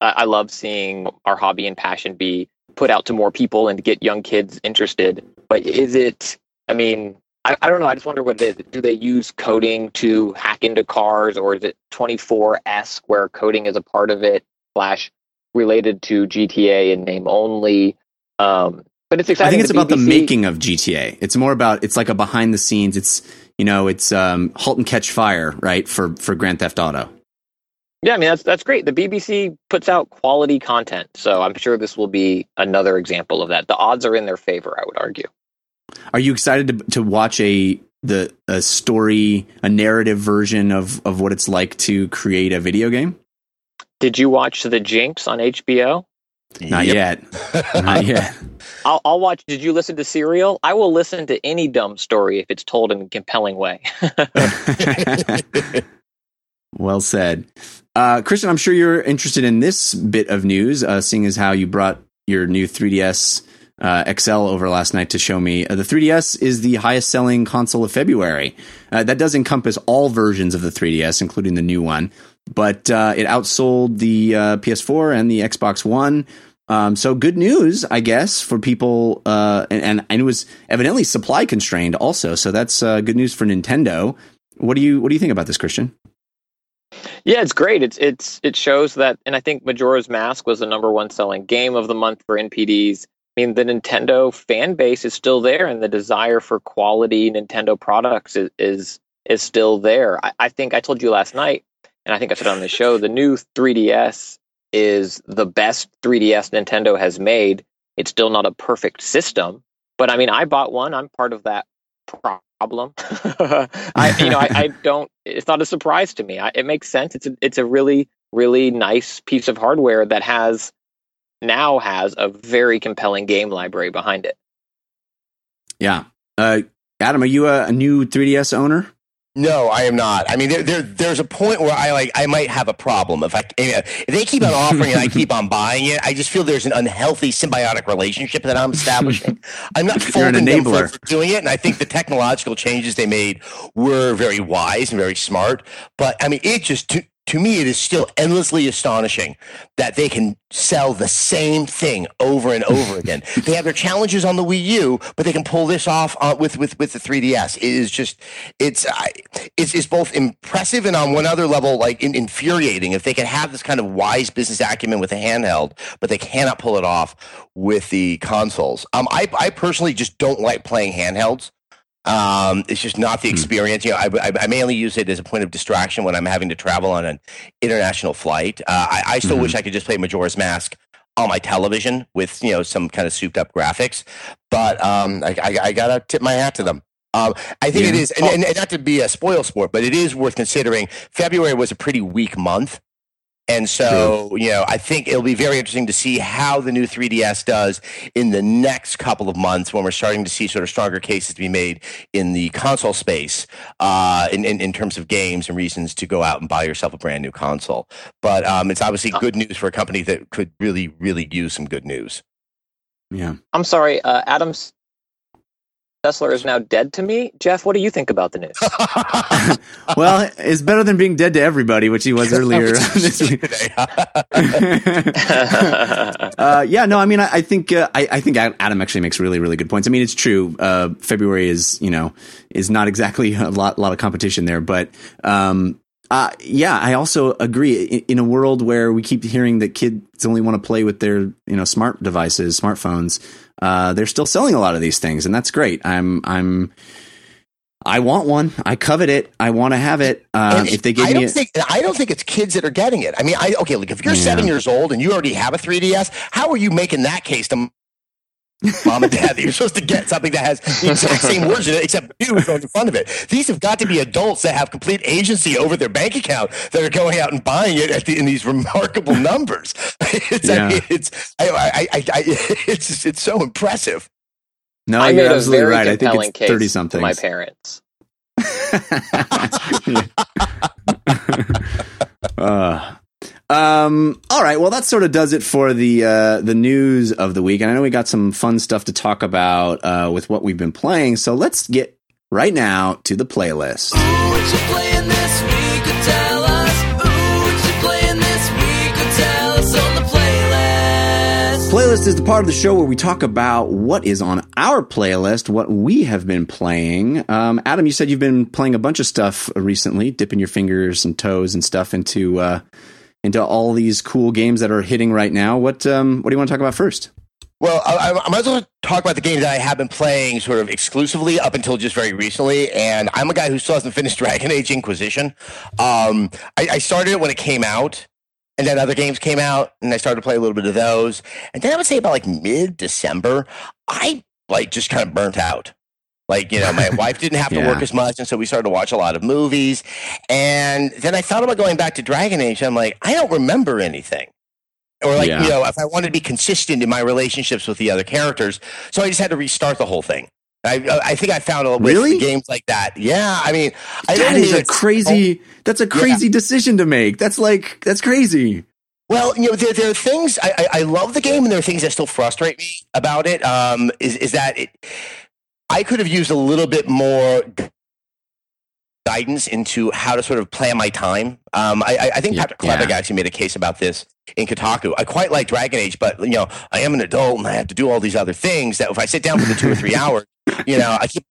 I love seeing our hobby and passion be put out to more people and get young kids interested. But is it? I mean, I, I don't know. I just wonder what it is. Do they use coding to hack into cars, or is it 24 s where coding is a part of it, slash related to GTA in name only? Um, but it's exciting. I think it's the about BBC, the making of GTA. It's more about it's like a behind the scenes. It's you know it's um, halt and catch fire, right? For for Grand Theft Auto. Yeah, I mean that's that's great. The BBC puts out quality content, so I'm sure this will be another example of that. The odds are in their favor, I would argue. Are you excited to to watch a the a story, a narrative version of of what it's like to create a video game? Did you watch The Jinx on HBO? Not yet. Not yet. I'll, I'll, watch. Did you listen to Serial? I will listen to any dumb story if it's told in a compelling way. well said. Uh, Christian, I'm sure you're interested in this bit of news, uh, seeing as how you brought your new 3DS uh, XL over last night to show me. Uh, the 3DS is the highest selling console of February. Uh, that does encompass all versions of the 3DS, including the new one, but uh, it outsold the PS4 and the Xbox One. Um, so good news, I guess, for people, and, and, and, it was evidently supply constrained also. So that's good news for Nintendo. What do you what do you think about this, Christian? Yeah, it's great. It's it's it shows that, and I think Majora's Mask was the number one selling game of the month for NPDs. I mean, the Nintendo fan base is still there, and the desire for quality Nintendo products is is, is still there. I, I think I told you last night. and I think I said on the show, the new 3DS is the best 3DS Nintendo has made. It's still not a perfect system, but I mean, I bought one. I'm part of that problem. I, you know, I, I, don't. It's not a surprise to me. I, it makes sense. It's a, it's a really, really nice piece of hardware that has now has a very compelling game library behind it. Yeah, uh, Adam, are you a, a new 3DS owner? No, I am not. I mean, there, there, there's a point where I like I might have a problem if I if they keep on offering it, I keep on buying it. I just feel there's an unhealthy symbiotic relationship that I'm establishing. I'm not faulting them for, for doing it, and I think the technological changes they made were very wise and very smart. But I mean, it just to me, it is still endlessly astonishing that they can sell the same thing over and over again. they have their challenges on the Wii U, but they can pull this off uh, with, with, with the 3DS. It is just, it's, uh, it's, it's both impressive and on one other level, like in, infuriating if they can have this kind of wise business acumen with a handheld, but they cannot pull it off with the consoles. Um, I, I personally just don't like playing handhelds. Um, it's just not the hmm. experience. You know, I, I, I, mainly use it as a point of distraction when I'm having to travel on an international flight. Uh, I, I, still mm-hmm. wish I could just play Majora's Mask on my television with you know some kind of souped up graphics, but um, I, I, gotta tip my hat to them. Um, I think yeah. it is, and, and, not to be a spoil sport, but it is worth considering. February was a pretty weak month and so, True. you know, I think it'll be very interesting to see how the new 3DS does in the next couple of months when we're starting to see sort of stronger cases to be made in the console space uh, in, in, in, terms of games and reasons to go out and buy yourself a brand new console. But um, it's obviously uh good news for a company that could really, really use some good news. Yeah. I'm sorry, uh, Adams Sessler is now dead to me. Jeff, what do you think about the news? well, it's better than being dead to everybody, which he was earlier this week. uh, yeah, no, I mean, I, I think uh, I, I, think Adam actually makes really, really good points. I mean, it's true. Uh, February is you know is not exactly a lot, lot of competition there, but um, uh, yeah, I also agree. In, in, a world where we keep hearing that kids only want to play with their you know smart devices, smartphones uh, they're still selling a lot of these things, and that's great. I'm I'm I want one. I covet it. I want to have it. Um, if they give I me, don't think I don't think it's kids that are getting it. I mean, I okay. Look, if you're yeah. seven years old and you already have a 3ds, how are you making that case to mom and dad that you're supposed to get something that has the exact same words in it, except you going in front of it. These have got to be adults that have complete agency over their bank account that are going out and buying it the, in these remarkable numbers. It's, yeah. I mean, it's, I, I, I, it's, it's so impressive. No, I you're absolutely right. I think it's thirty something. My parents. uh, um, all right. Well, that sort of does it for the uh, the news of the week. And I know we got some fun stuff to talk about uh, with what we've been playing. So let's get right now to the playlist. Playlist is the part of the show where we talk about what is on our playlist, what we have been playing. Um, Adam, you said you've been playing a bunch of stuff recently, dipping your fingers and toes and stuff into uh, into all these cool games that are hitting right now. What um, what do you want to talk about first? Well, I, I might as well talk about the games that I have been playing sort of exclusively up until just very recently. And I'm a guy who still hasn't finished Dragon Age Inquisition. Um, I, I started it when it came out, and then other games came out, and I started to play a little bit of those. And then I would say about like mid December, I like just kind of burnt out. Like, you know, my wife didn't have to yeah. work as much. And so we started to watch a lot of movies. And then I thought about going back to Dragon Age. I'm like, I don't remember anything. Or like, yeah. you know, if I wanted to be consistent in my relationships with the other characters. So I just had to restart the whole thing. I, I think I found a really games like that. Yeah, I mean, I that is a crazy. That's a crazy yeah. decision to make. That's like that's crazy. Well, you know, there, there are things I, I, I, love the game, and there are things that still frustrate me about it. Um, is is that it, I could have used a little bit more guidance into how to sort of plan my time. Um, I, I, think Patrick yeah. actually made a case about this in Kotaku. I quite like Dragon Age, but you know, I am an adult and I have to do all these other things that if I sit down for the two or three hours, you know, I keep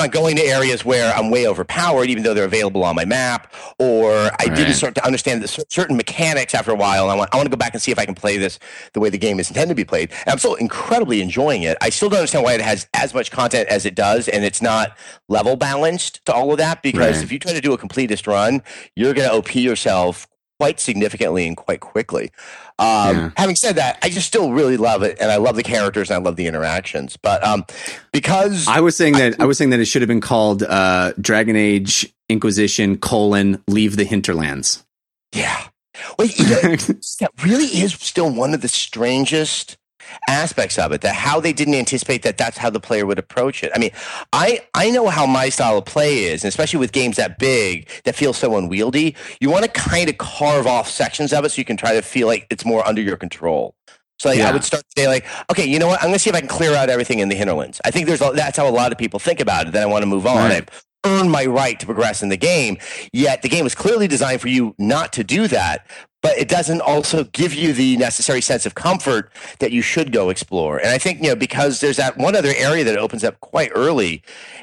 I'm going to areas where I'm way overpowered, even though they're available on my map, or I right. didn't start to understand the certain mechanics after a while. And I want, I want to go back and see if I can play this the way the game is intended to be played. And I'm still incredibly enjoying it. I still don't understand why it has as much content as it does, and it's not level balanced to all of that. Because right. if you try to do a completist run, you're going to OP yourself quite significantly and quite quickly. Um, yeah. Having said that, I just still really love it, and I love the characters and I love the interactions. But um, because I was saying that I, I was saying that it should have been called uh, Dragon Age Inquisition colon Leave the Hinterlands. Yeah, well, you know, that really is still one of the strangest aspects of it that how they didn't anticipate that that's how the player would approach it i mean i i know how my style of play is and especially with games that big that feel so unwieldy you want to kind of carve off sections of it so you can try to feel like it's more under your control so like, yeah. I would start to say like, okay, you know what? I'm going to see if I can clear out everything in the hinterlands. I think there's that's how a lot of people think about it. Then I want to move on. Right. I earn my right to progress in the game. Yet the game was clearly designed for you not to do that but it doesn't also give you the necessary sense of comfort that you should go explore. And I think, you know, because there's that one other area that opens up quite early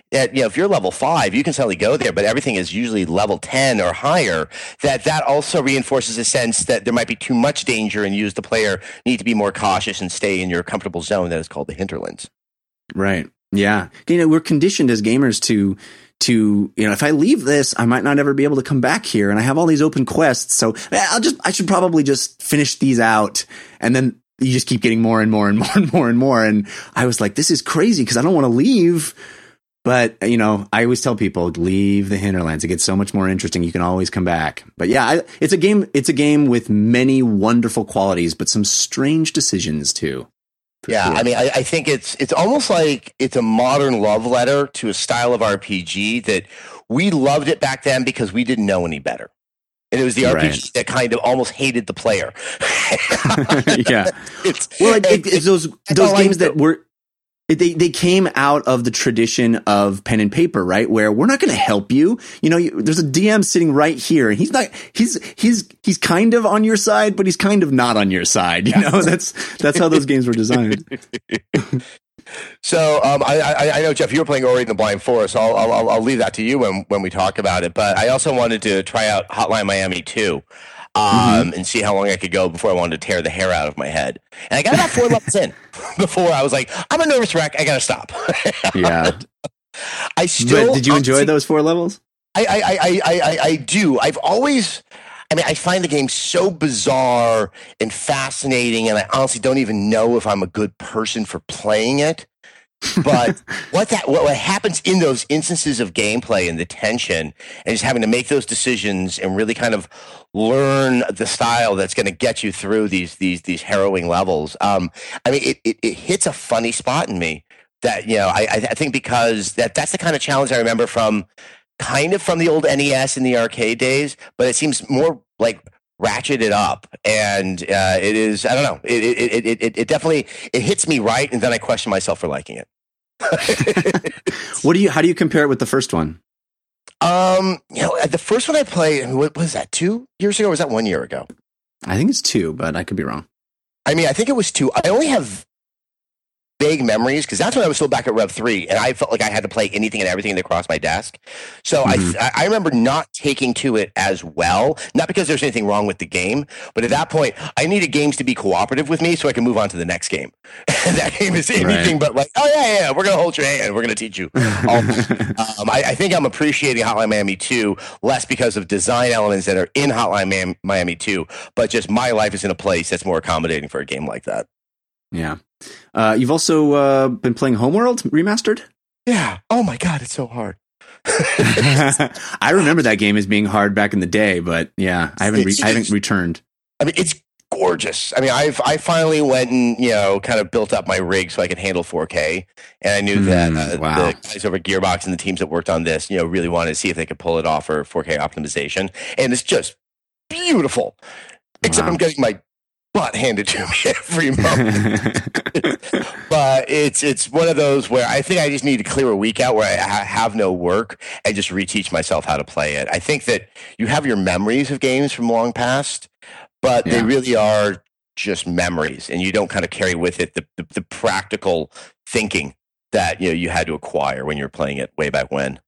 that, you know, if you're level five, you can certainly go there, but everything is usually level 10 or higher, that that also reinforces a sense that there might be too much danger and you as the player need to be more cautious and stay in your comfortable zone that is called the hinterlands. Right. Yeah. You know, we're conditioned as gamers to to, you know, if I leave this, I might not ever be able to come back here. And I have all these open quests. So I'll just, I should probably just finish these out. And then you just keep getting more and more and more and more and more. And I was like, this is crazy because I don't want to leave. But, you know, I always tell people leave the hinterlands. It gets so much more interesting. You can always come back. But yeah, I, it's a game, it's a game with many wonderful qualities, but some strange decisions too. Yeah, sure. I mean, I, I, think it's it's almost like it's a modern love letter to a style of RPG that we loved it back then because we didn't know any better, and it was the right. RPG that kind of almost hated the player. yeah, it's, well, it, it, it's those those games that were they they came out of the tradition of pen and paper, right? Where we're not going to help you. You know, you, there's a DM sitting right here, and he's not. He's he's he's kind of on your side, but he's kind of not on your side. You know, that's that's how those games were designed. so um, I, I, I, know Jeff, you were playing Ori and the Blind Forest. I'll, I'll I'll leave that to you when when we talk about it. But I also wanted to try out Hotline Miami too um, mm-hmm. and see how long I could go before I wanted to tear the hair out of my head. And I got about four levels in before I was like, I'm a nervous wreck. I got to stop. yeah. I still. But did you enjoy those four levels? I, I, I, I, I, I do. I've always. I mean, I find the game so bizarre and fascinating, and I honestly don't even know if I'm a good person for playing it but what that what, what happens in those instances of gameplay and the tension and just having to make those decisions and really kind of learn the style that's going to get you through these these these harrowing levels. Um, I mean, it, it, it hits a funny spot in me that you know I I think because that that's the kind of challenge I remember from kind of from the old NES in the arcade days, but it seems more like ratchet it up. And uh, it is i don't know. It, it, it, it, it definitely it hits me right and then i question myself for liking it. What do you how do you compare it with the first one? Um you know the first one i played what was that two years ago or was that one year ago? I think it's two but i could be wrong. I mean i think it was two. I only have vague memories because that's when I was still back at Rev three, and I felt like I had to play anything and everything that crossed my desk. So mm-hmm. I I remember not taking to it as well, not because there's anything wrong with the game, but at that point I needed games to be cooperative with me so I can move on to the next game. that game is anything right. but like, oh yeah, yeah, we're gonna hold your hand, we're gonna teach you. um, I, I, think I'm appreciating Hotline Miami two less because of design elements that are in Hotline Miami two, but just my life is in a place that's more accommodating for a game like that. Yeah. Uh, you've also uh, been playing Homeworld Remastered? Yeah. Oh my God, it's so hard. I remember that game as being hard back in the day, but yeah, I haven't re- I haven't returned. I mean, it's gorgeous. I mean, I've I finally went and you know kind of built up my rig so I could handle 4K, and I knew mm, that uh, wow. the guys over Gearbox and the teams that worked on this, you know, really wanted to see if they could pull it off for 4K optimization, and it's just beautiful. Except wow. I'm getting my butt handed to me every month. but it's it's one of those where I think I just need to clear a week out where I ha- have no work and just reteach myself how to play it. I think that you have your memories of games from long past, but yeah. they really are just memories, and you don't kind of carry with it the, the, the practical thinking that you know you had to acquire when you were playing it way back when.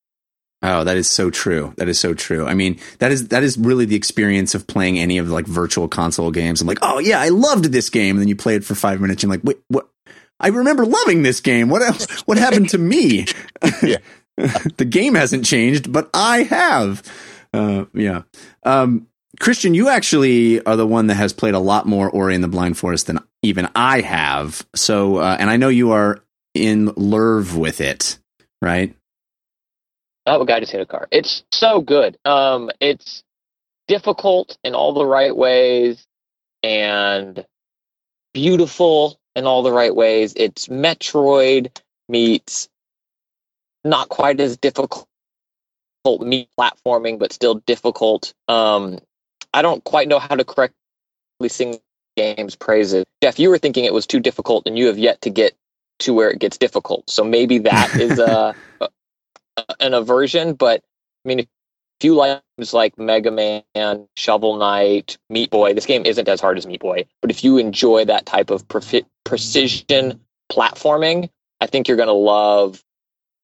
Oh, that is so true. That is so true. I mean, that is that is really the experience of playing any of like virtual console games. I'm like, oh yeah, I loved this game, and then you play it for five minutes, and you're like, wait, what? I remember loving this game. What else? What happened to me? Yeah. the game hasn't changed, but I have. Uh, yeah. Um, Christian, you actually are the one that has played a lot more Ori and the Blind Forest than even I have. So, uh, and I know you are in love with it, right? Oh, a guy just hit a car. It's so good. Um, it's difficult in all the right ways and beautiful in all the right ways. It's Metroid meets not quite as difficult meet platforming, but still difficult. Um, I don't quite know how to correctly sing games praises. Jeff, you were thinking it was too difficult, and you have yet to get to where it gets difficult. So maybe that is a, a an aversion. But I mean, if you like like Mega Man, Shovel Knight, Meat Boy, this game isn't as hard as Meat Boy. But if you enjoy that type of pre- precision platforming, I think you're going to love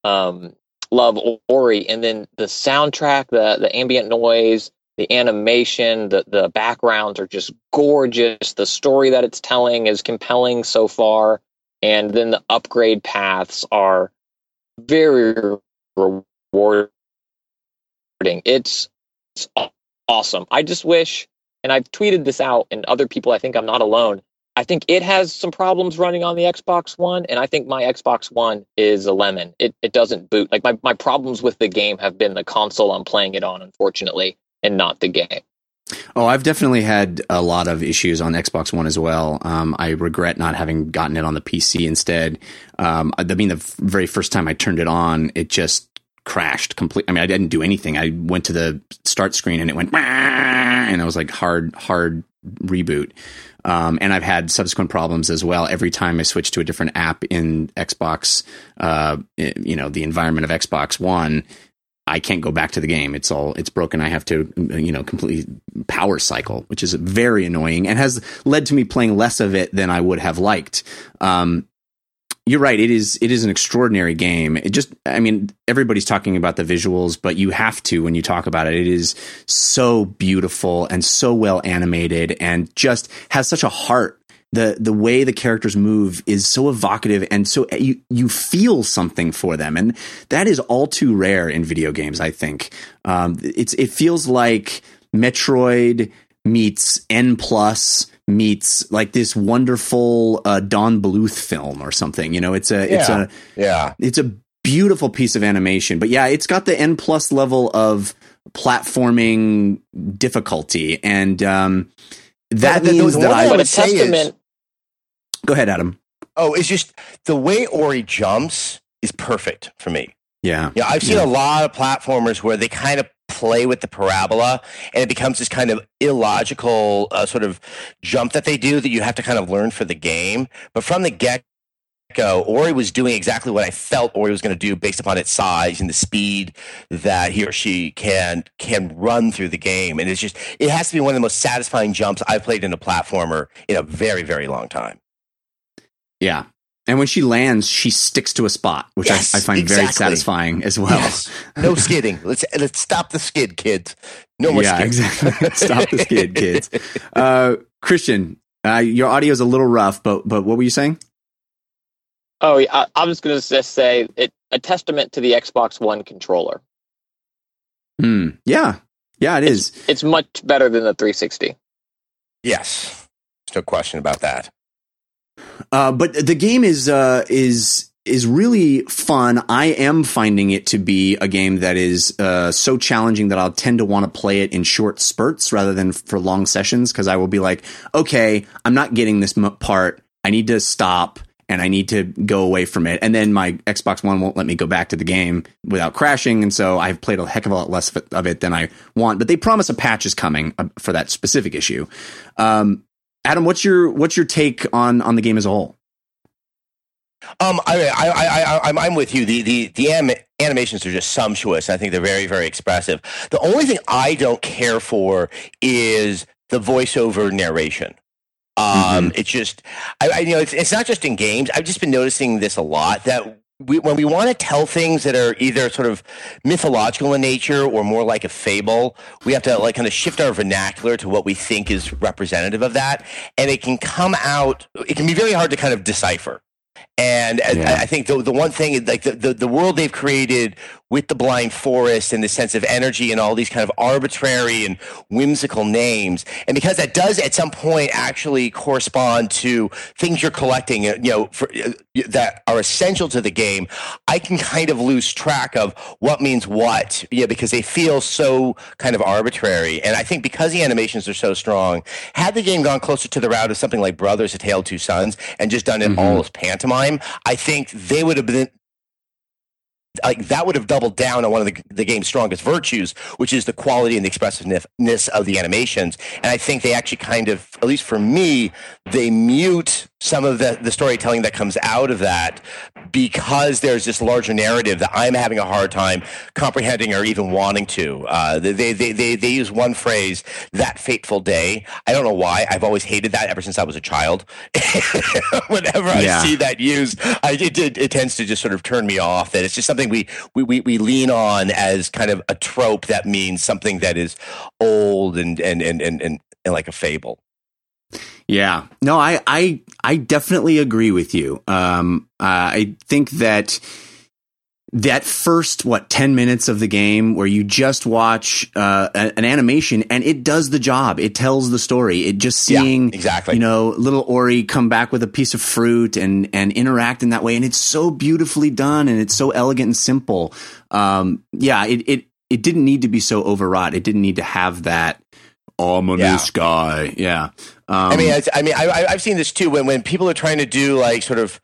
um, love Ori. And then the soundtrack, the the ambient noise, the animation, the the backgrounds are just gorgeous. The story that it's telling is compelling so far, and then the upgrade paths are very rewarding. It's, it's awesome. I just wish, and I've tweeted this out, and other people, I think I'm not alone. I think it has some problems running on the Xbox One, and I think my Xbox One is a lemon. It it doesn't boot. Like my, my problems with the game have been the console I'm playing it on, unfortunately, and not the game. Oh, I've definitely had a lot of issues on Xbox One as well. Um, I regret not having gotten it on the PC instead. Um, I mean, the very first time I turned it on, it just crashed completely. I mean, I didn't do anything. I went to the start screen and it went, and I was like, hard, hard reboot. Um, and I've had subsequent problems as well. Every time I switch to a different app in Xbox, uh, you know, the environment of Xbox One, I can't go back to the game. It's all it's broken. I have to you know completely power cycle, which is very annoying and has led to me playing less of it than I would have liked. Um, you're right. It is it is an extraordinary game. It just I mean everybody's talking about the visuals, but you have to when you talk about it. It is so beautiful and so well animated and just has such a heart the the way the characters move is so evocative and so you you feel something for them and that is all too rare in video games i think um, it's it feels like metroid meets n plus meets like this wonderful uh, don bluth film or something you know it's a Yeah. it's a Yeah. it's a beautiful piece of animation but yeah it's got the n plus level of platforming difficulty and um that the- the- means the that one i But would say is- go ahead adam Oh, it's just the way Ori jumps is perfect for me. yeah Yeah, I've seen Yeah. a lot of platformers where they kind of play with the parabola and it becomes this kind of illogical uh, sort of jump that they do that you have to kind of learn for the game. But from the get go, Ori was doing exactly what I felt Ori was going to do based upon its size and the speed that he or she can can run through the game. And it's just it has to be one of the most satisfying jumps I've played in a platformer in a very very long time. Yeah. And when she lands, she sticks to a spot, which Yes, I, I find very satisfying as well. Yes, no skidding. Let's let's stop the skid, kids. No more yeah, skid. exactly. Stop the skid, kids. Uh, Christian, uh, your audio is a little rough, but but what were you saying? Oh, yeah, I, I'm just going to just say it a testament to the Xbox One controller. Hmm. Yeah, yeah, it is. It's much better than the 360. Yes, there's no question about that. Uh, but the game is uh, is is really fun. I am finding it to be a game that is uh, so challenging that I'll tend to want to play it in short spurts rather than for long sessions because I will be like, okay, I'm not getting this m- part. I need to stop and I need to go away from it. And then my Xbox One won't let me go back to the game without crashing, and so I've played a heck of a lot less of it than I want. But they promise a patch is coming uh, for that specific issue. Um, Adam, what's your what's your take on on the game as a whole? Um, I, I, I, I, I'm, I'm with you. The, the, the anim- animations are just sumptuous. I think they're very, very expressive. The only thing I don't care for is the voiceover narration. Um, it's just, I, I, you know, it's, it's not just in games. I've just been noticing this a lot that we, when we want to tell things that are either sort of mythological in nature or more like a fable, we have to like kind of shift our vernacular to what we think is representative of that, and it can come out. It can be very hard to kind of decipher. And yeah. I, I, think the, the one thing, like the, the, the, world they've created with the blind forest and the sense of energy and all these kind of arbitrary and whimsical names, and because that does at some point actually correspond to things you're collecting, you know, for, uh, that are essential to the game, I can kind of lose track of what means what, yeah, because they feel so kind of arbitrary. And I think because the animations are so strong, had the game gone closer to the route of something like Brothers: A Tale of Two Sons and just done it mm-hmm. all as pantomime, I think they would have been like that would have doubled down on one of the, the game's strongest virtues, which is the quality and the expressiveness of the animations. And I think they actually kind of, at least for me, they mute some of the, the storytelling that comes out of that because there's this larger narrative that I'm having a hard time comprehending or even wanting to. Uh, they, they, they, they use one phrase, that fateful day. I don't know why. I've always hated that ever since I was a child. Whenever I yeah. see that used, I, it, it, it, tends to just sort of turn me off that it's just something we, we, we, we lean on as kind of a trope that means something that is old and, and, and, and, and, and like a fable. Yeah, no, I, I, I definitely agree with you. Um, uh, I think that that first what 10 minutes of the game where you just watch uh, an animation and it does the job. It tells the story. It just seeing yeah, exactly. you know little ori come back with a piece of fruit and and interact in that way. And it's so beautifully done and it's so elegant and simple. Um, yeah it, it it didn't need to be so overwrought. It didn't need to have that ominous yeah. guy. Yeah um, I mean, I, I mean, I, have seen this too when when people are trying to do like sort of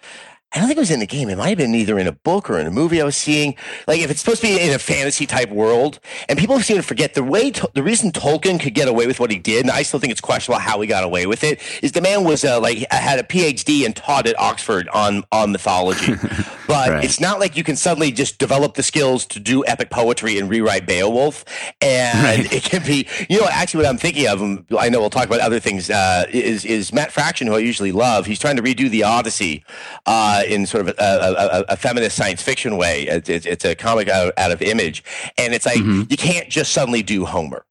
I don't think it was in the game. It might have been either in a book or in a movie I was seeing. Like if it's supposed to be in a fantasy type world, and people seem to forget the way to, the reason Tolkien could get away with what he did, and I still think it's questionable how he got away with it, is the man was uh, like had a PhD and taught at Oxford on on mythology. but right. it's not like you can suddenly just develop the skills to do epic poetry and rewrite Beowulf. And right. it can be, you know, actually what I'm thinking of, I know we'll talk about other things, uh, is is Matt Fraction, who I usually love. He's trying to redo the Odyssey. Uh, in sort of a, a, a feminist science fiction way. It's, it's a comic out, out, of image, and it's like mm-hmm. you can't just suddenly do Homer.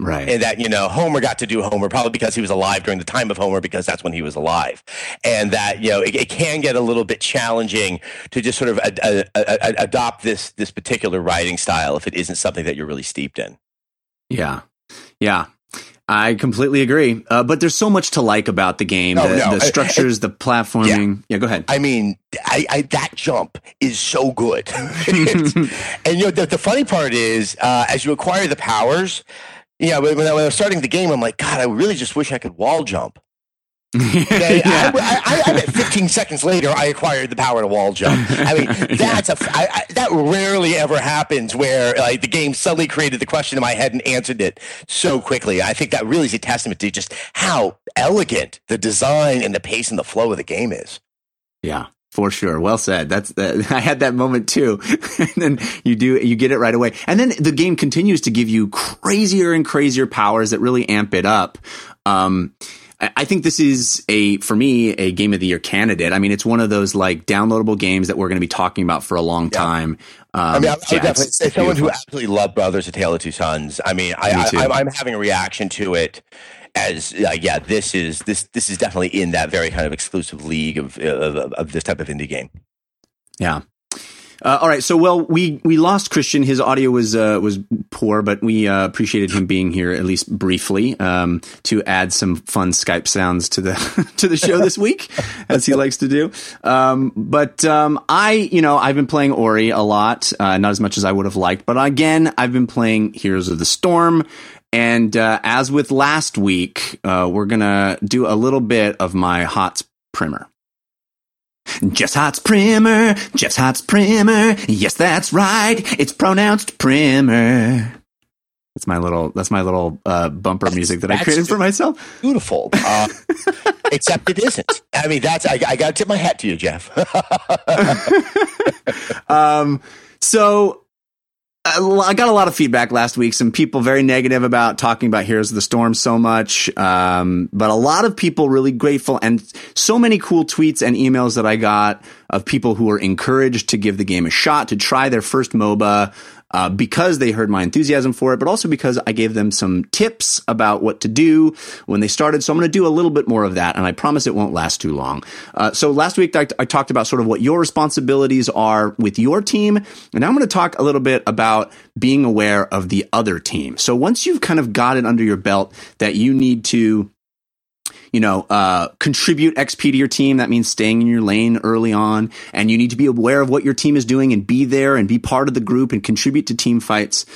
Right. And that, you know, Homer got to do Homer probably because he was alive during the time of Homer because that's when he was alive. And that, you know, it, it can get a little bit challenging to just sort of a, a, a, adopt this, this particular writing style if it isn't something that you're really steeped in. Yeah. Yeah. I completely agree. Uh, but there's so much to like about the game. the, no. the, structures, I, I, the platforming. Yeah. yeah. go ahead. I mean, I, I, that jump is so good. and you know, the, the funny part is, uh, as you acquire the powers, yeah, when, when I was starting the game, I'm like, God, I really just wish I could wall jump. yeah. I, I, I, bet 15 seconds later, I acquired the power to wall jump. I mean, that's a I, I, that rarely ever happens where like the game suddenly created the question in my head and answered it so quickly. I think that really is a testament to just how elegant the design and the pace and the flow of the game is. Yeah. For sure. Well said. That's I had that moment too. and then you do, you get it right away. And then the game continues to give you crazier and crazier powers that really amp it up. Um, I think this is a, for me, a game of the year candidate. I mean, it's one of those like downloadable games that we're going to be talking about for a long yeah. time. Um, I mean, I, I yeah, definitely say someone who absolutely loved Brothers: A Tale of Two Sons. I mean, I, I, am having a reaction to it as uh, yeah, this is this this is definitely in that very kind of exclusive league of of, of this type of indie game. Yeah. Uh, all right, so well, we we lost Christian. His audio was uh, was poor, but we uh, appreciated him being here at least briefly um, to add some fun Skype sounds to the to the show this week, as he likes to do. Um, but um, I, you know, I've been playing Ori a lot, uh, not as much as I would have liked, but again, I've been playing Heroes of the Storm. And uh, as with last week, uh, we're gonna do a little bit of my HOTS primer. Jeff's Hot's Primer, Jeff's Hot's Primer. Yes, that's right. It's pronounced Primer. That's my little. That's my little uh, bumper music that I created for myself. Beautiful, uh, except it isn't. I mean, that's. I, I got to tip my hat to you, Jeff. um. So I got a lot of feedback last week. Some people very negative about talking about Heroes of the Storm so much, um, but a lot of people really grateful and so many cool tweets and emails that I got of people who were encouraged to give the game a shot to try their first MOBA uh, because they heard my enthusiasm for it, but also because I gave them some tips about what to do when they started. So I'm going to do a little bit more of that, and I promise it won't last too long. Uh, so last week I, I talked about sort of what your responsibilities are with your team, and now I'm going to talk a little bit about being aware of the other team. So once you've kind of got it under your belt that you need to you know, uh, contribute XP to your team. That means staying in your lane early on. And you need to be aware of what your team is doing and be there and be part of the group and contribute to team fights.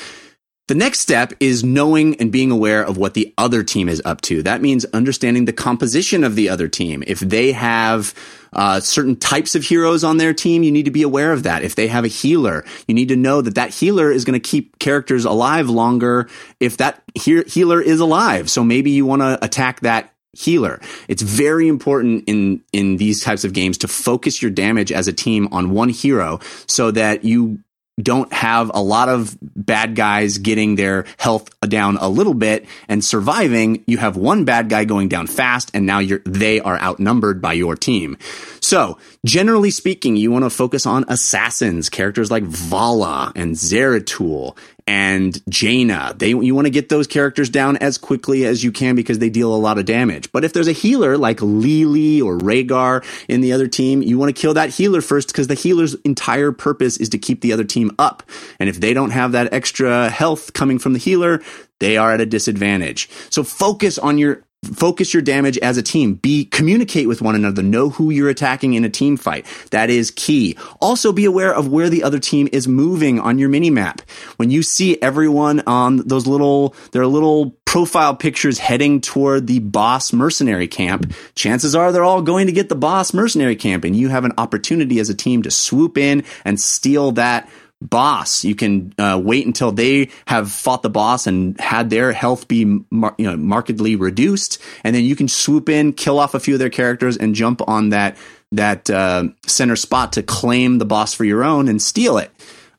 The next step is knowing and being aware of what the other team is up to. That means understanding the composition of the other team. If they have uh, certain types of heroes on their team, you need to be aware of that. If they have a healer, you need to know that that healer is going to keep characters alive longer if that he- healer is alive. So maybe you want to attack that healer. It's very important in in these types of games to focus your damage as a team on one hero so that you don't have a lot of bad guys getting their health down a little bit and surviving. You have one bad guy going down fast and now you're, they are outnumbered by your team. So generally speaking, you want to focus on assassins, characters like Valla and Zeratul and Jaina. They you want to get those characters down as quickly as you can because they deal a lot of damage. But if there's a healer like Li Li or Rehgar in the other team, you want to kill that healer first because the healer's entire purpose is to keep the other team up. And if they don't have that extra health coming from the healer, they are at a disadvantage. So focus on your focus your damage as a team. Be communicate with one another. Know who you're attacking in a team fight. That is key. Also be aware of where the other team is moving on your mini map when you see everyone on those little their little profile pictures heading toward the boss mercenary camp chances are they're all going to get the boss mercenary camp and you have an opportunity as a team to swoop in and steal that boss. You can uh, wait until they have fought the boss and had their health be mar- you know markedly reduced, and then you can swoop in, kill off a few of their characters, and jump on that that uh, center spot to claim the boss for your own and steal it.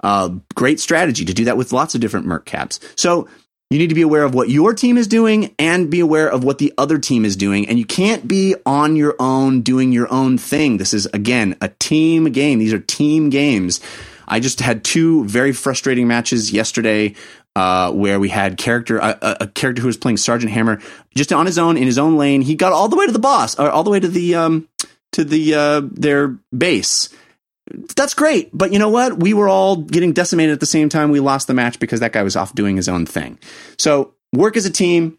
Uh, great strategy to do that with lots of different merc caps. So you need to be aware of what your team is doing and be aware of what the other team is doing. And you can't be on your own doing your own thing. This is, again, a team game. These are team games. I just had two very frustrating matches yesterday uh, where we had character a, character who was playing Sergeant Hammer just on his own in his own lane. He got all the way to the boss, all the way to the um, to the uh, their base. That's great, but you know what? We were all getting decimated at the same time. We lost the match because that guy was off doing his own thing. So work as a team.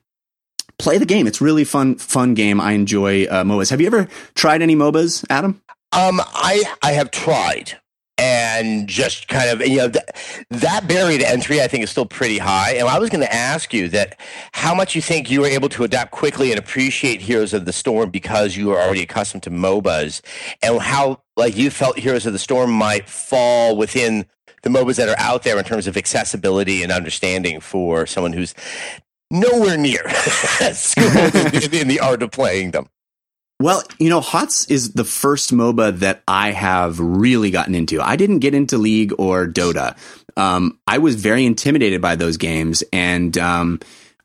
Play the game. It's really fun, fun game. I enjoy uh, MOBAs. Have you ever tried any MOBAs, Adam? Um, I I have tried and just kind of you know th- that barrier to entry I think is still pretty high. And I was going to ask you that how much you think you were able to adapt quickly and appreciate Heroes of the Storm because you were already accustomed to MOBAs, and how like you felt Heroes of the Storm might fall within the MOBAs that are out there in terms of accessibility and understanding for someone who's nowhere near schooled in, in the art of playing them. Well, you know, HOTS is the first MOBA that I have really gotten into. I didn't get into League or Dota. Um, I was very intimidated by those games, and um,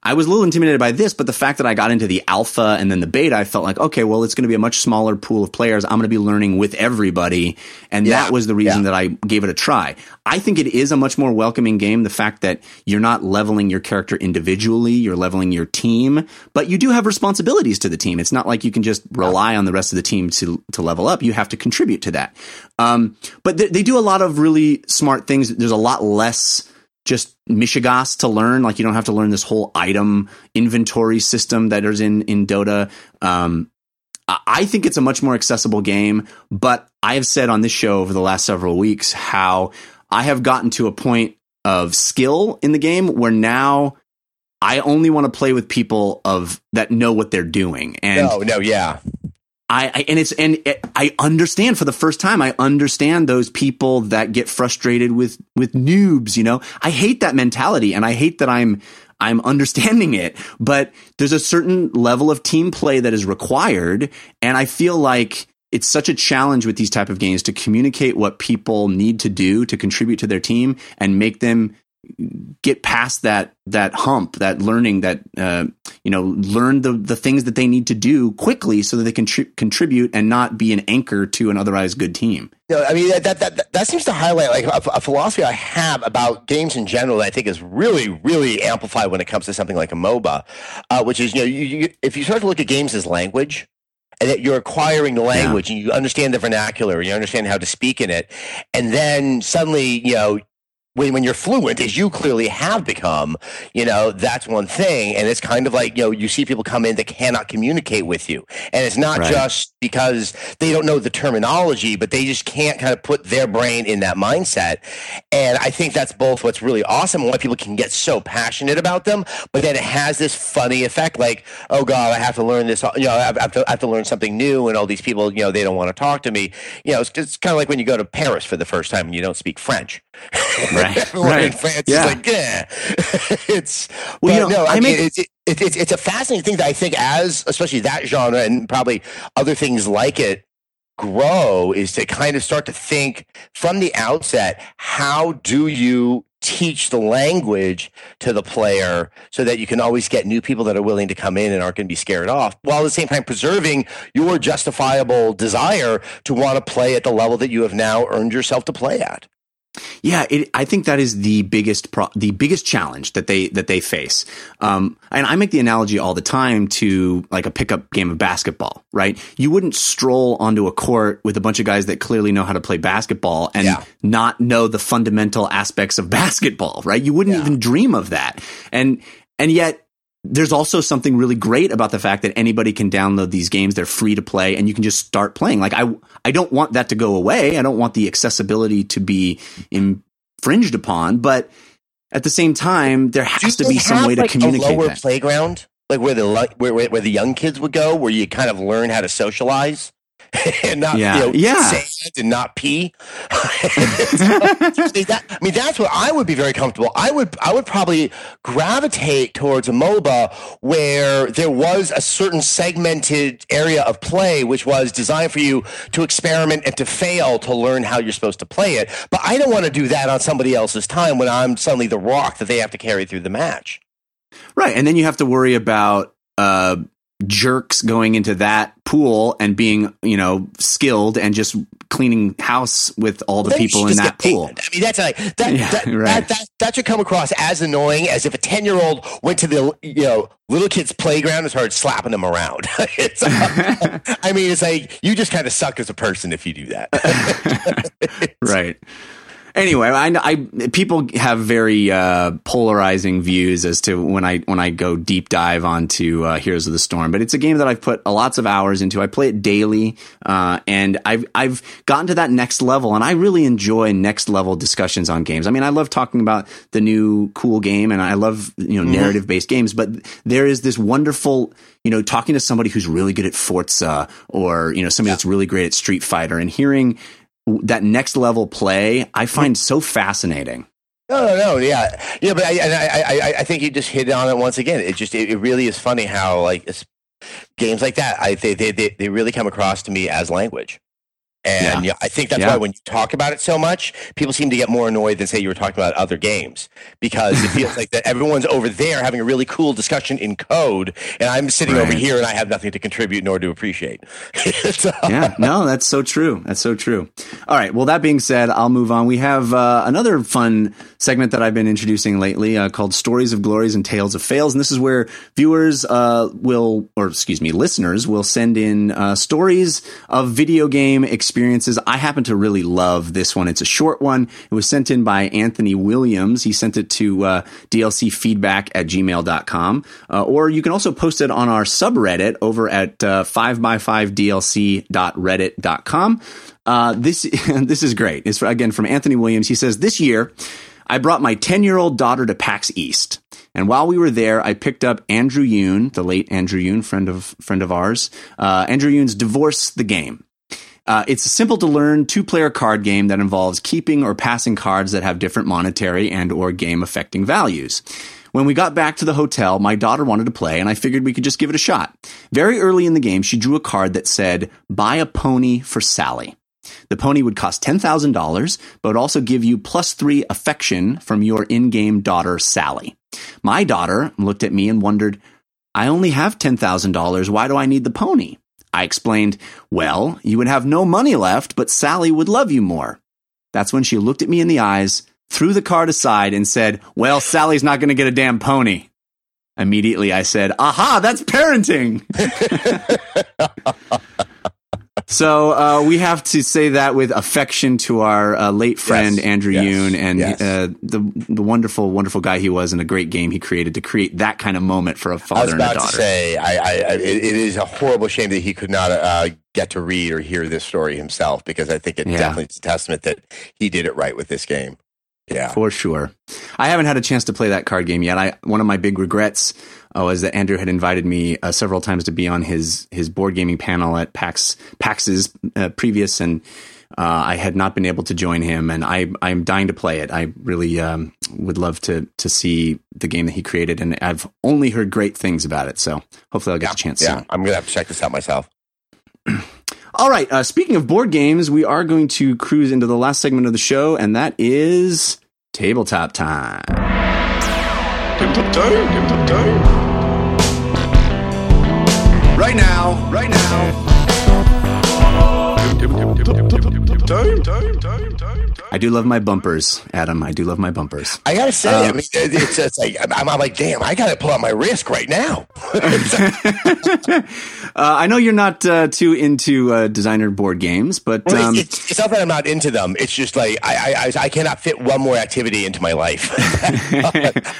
I was a little intimidated by this, but the fact that I got into the alpha and then the beta, I felt like, okay, well, it's going to be a much smaller pool of players. I'm going to be learning with everybody. And yeah, that was the reason yeah. that I gave it a try. I think it is a much more welcoming game. The fact that you're not leveling your character individually, you're leveling your team, but you do have responsibilities to the team. It's not like you can just rely on the rest of the team to, to level up. You have to contribute to that. Um, but they, they do a lot of really smart things. There's a lot less, just Mishegas to learn. Like you don't have to learn this whole item inventory system that is in in Dota. Um, I think it's a much more accessible game, but I have said on this show over the last several weeks how I have gotten to a point of skill in the game where now I only want to play with people of that know what they're doing. And no, no, yeah. I, I, and it's and it, I understand for the first time. I understand those people that get frustrated with with noobs. You know, I hate that mentality, and I hate that I'm I'm understanding it. But there's a certain level of team play that is required, and I feel like it's such a challenge with these type of games to communicate what people need to do to contribute to their team and make them get past that that hump, that learning, that uh, you know, learn the the things that they need to do quickly so that they can tri- contribute and not be an anchor to an otherwise good team. You know, I mean, that, that, that, that seems to highlight like a, a, philosophy I have about games in general that I think is really, really amplified when it comes to something like a MOBA, uh, which is, you know, you, you, if you start to look at games as language, and that you're acquiring the language yeah. and you understand the vernacular you understand how to speak in it. And then suddenly, you know, when, when you're fluent, as you clearly have become, you know, that's one thing. And it's kind of like, you know, you see people come in that cannot communicate with you. And it's not right. just because they don't know the terminology, but they just can't kind of put their brain in that mindset. And I think that's both what's really awesome and why people can get so passionate about them. But then it has this funny effect like, oh God, I have to learn this, you know, I have to, I have to learn something new. And all these people, you know, they don't want to talk to me. You know, it's, it's kind of like when you go to Paris for the first time and you don't speak French. Right. Everyone right. in France yeah. is like, yeah. it's well, you know, no, I, I mean, it's it, it, it, it's a fascinating thing that I think, as especially that genre and probably other things like it, grow is to kind of start to think from the outset how do you teach the language to the player so that you can always get new people that are willing to come in and aren't going to be scared off while at the same time preserving your justifiable desire to want to play at the level that you have now earned yourself to play at yeah, it, I think that is the biggest pro- the biggest challenge that they that they face. Um, and I make the analogy all the time to like a pickup game of basketball. Right? You wouldn't stroll onto a court with a bunch of guys that clearly know how to play basketball and yeah. not know the fundamental aspects of basketball. Right? You wouldn't yeah. even dream of that. And and yet there's also something really great about the fact that anybody can download these games. They're free to play and you can just start playing. Like I, I don't want that to go away. I don't want the accessibility to be infringed upon, but at the same time, there has to be some way to like communicate. A lower that. playground, like where the where, where the young kids would go, where you kind of learn how to socialize. and not yeah. You know, yeah. sand and not pee. that, I mean, that's what I would be very comfortable. I would I would probably gravitate towards a MOBA where there was a certain segmented area of play which was designed for you to experiment and to fail to learn how you're supposed to play it. But I don't want to do that on somebody else's time when I'm suddenly the rock that they have to carry through the match. Right, and then you have to worry about uh, jerks going into that pool and being, you know, skilled and just cleaning house with all the people in that pool. I mean, that's like that, yeah, that, right. that, that, that, should come across as annoying as if a 10 year old went to the, you know, little kid's playground and started slapping them around. it's, uh, I mean, it's like you just kind of suck as a person if you do that. right anyway, I, I people have very uh, polarizing views as to when I when I go deep dive onto uh, Heroes of the Storm. But it's a game that I've put lots of hours into. I play it daily, uh, and I've I've gotten to that next level, and I really enjoy next level discussions on games. I mean, I love talking about the new cool game, and I love you know mm-hmm. narrative based games. But there is this wonderful you know, talking to somebody who's really good at Forza or, you know, somebody yeah. that's really great at Street Fighter and hearing that next level play I find so fascinating. No, no, no, yeah, yeah, but I, I, I, I think you just hit on it once again. It just, it, it really is funny how like games like that, I they, they, they really come across to me as language. And yeah. I think that's yeah. why when you talk about it so much, people seem to get more annoyed than say you were talking about other games because it feels like that everyone's over there having a really cool discussion in code, and I'm sitting right. over here and I have nothing to contribute nor to appreciate. so. Yeah, no, that's so true. That's so true. All right. Well, that being said, I'll move on. We have uh, another fun segment that I've been introducing lately uh, called Stories of Glories and Tales of Fails, and this is where viewers uh, will, or excuse me, listeners will send in uh, stories of video game experiences experiences. I happen to really love this one. It's a short one. It was sent in by Anthony Williams. He sent it to uh, dlcfeedback at gmail.com. Uh, or you can also post it on our subreddit over at uh, 5by5dlc.reddit.com. Uh, this, this is great. It's again from Anthony Williams. He says, This year, I brought my 10 year old daughter to PAX East. And while we were there, I picked up Andrew Yoon, the late Andrew Yoon, friend of friend of ours. Uh, Andrew Yoon's Divorce the Game. Uh, it's a simple to learn two player card game that involves keeping or passing cards that have different monetary and or game affecting values. When we got back to the hotel, my daughter wanted to play and I figured we could just give it a shot. Very early in the game, she drew a card that said, buy a pony for Sally. The pony would cost $10,000, but would also give you plus three affection from your in game daughter, Sally. My daughter looked at me and wondered, I only have $10,000. Why do I need the pony? I explained, Well, you would have no money left, but Sally would love you more. That's when she looked at me in the eyes, threw the card aside, and said, Well, Sally's not going to get a damn pony. Immediately I said, Aha, that's parenting. so uh, we have to say that with affection to our uh, late friend Yes, Andrew yes, Yoon and yes. uh, the the wonderful, wonderful guy he was and a great game he created to create that kind of moment for a father and a about to daughter. say, I, I, I, it it is a horrible shame that he could not uh, get to read or hear this story himself because I think it Yeah. definitely is a testament that he did it right with this game. Yeah. For sure. I haven't had a chance to play that card game yet. I one of my big regrets uh, was that Andrew had invited me uh, several times to be on his his board gaming panel at PAX PAX's uh, previous, and uh, I had not been able to join him. And I I'm dying to play it. I really um, would love to to see the game that he created, and I've only heard great things about it. So hopefully I'll get a chance Yeah. soon. I'm going to have to check this out myself. All right. Uh, speaking of board games, we are going to cruise into the last segment of the show, and that is tabletop time. Tabletop time, tabletop time. Right now, right now. I do love my bumpers, Adam. I do love my bumpers. I got to say, Um, I mean, it's, it's like I'm, I'm like, damn, I got to pull out my risk right now. Uh, I know you're not uh, too into uh, designer board games, but Well, um, it's, it's not that I'm not into them. It's just like I, I, I, I cannot fit one more activity into my life.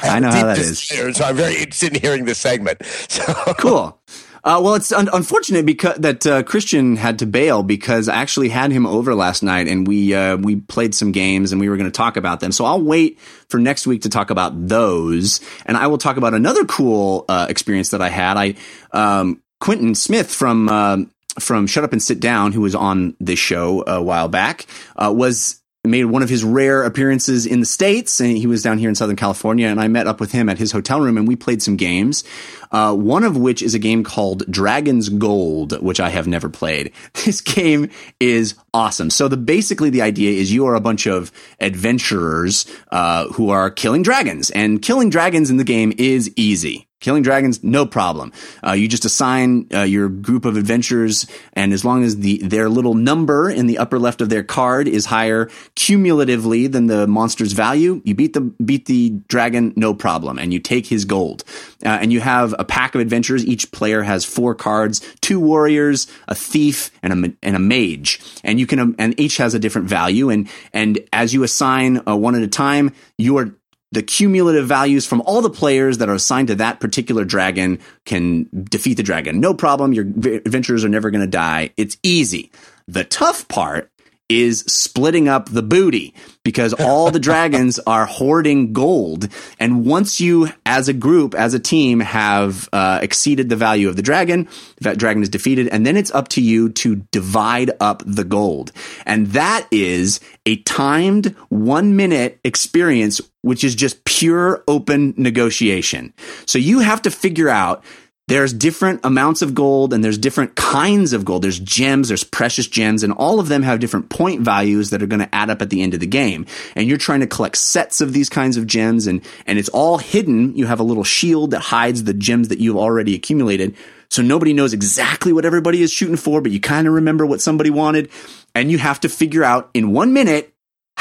I know how that is. So I'm very interested in hearing this segment. So cool. Uh, well, it's un- unfortunate because that uh, Christian had to bail because I actually had him over last night and we uh, we played some games and we were going to talk about them. So I'll wait for next week to talk about those, and I will talk about another cool uh, experience that I had. I um, Quintin Smith from um from Shut Up and Sit Down, who was on this show a while back, uh, was made one of his rare appearances in the states, and he was down here in Southern California. And I met up with him at his hotel room, and we played some games. Uh, one of which is a game called Dragon's Gold, which I have never played. This game is awesome. So the basically the idea is you are a bunch of adventurers uh, who are killing dragons, and killing dragons in the game is easy. Killing dragons, no problem. Uh, you just assign uh, your group of adventurers, and as long as the their little number in the upper left of their card is higher cumulatively than the monster's value, you beat the beat the dragon, no problem, and you take his gold. Uh, and you have a pack of adventurers. Each player has four cards: two warriors, a thief, and a and a mage. And you can um, and each has a different value. And and as you assign uh, one at a time, you are the cumulative values from all the players that are assigned to that particular dragon can defeat the dragon. No problem. Your adventurers are never going to die. It's easy. The tough part is splitting up the booty because all the dragons are hoarding gold. And once you, as a group, as a team, have uh, exceeded the value of the dragon, that dragon is defeated, and then it's up to you to divide up the gold. And that is a timed one minute experience, which is just pure open negotiation. So you have to figure out there's different amounts of gold and there's different kinds of gold. There's gems, there's precious gems, and all of them have different point values that are going to add up at the end of the game. And you're trying to collect sets of these kinds of gems and, and it's all hidden. You have a little shield that hides the gems that you've already accumulated. So nobody knows exactly what everybody is shooting for, but you kind of remember what somebody wanted. And you have to figure out in one minute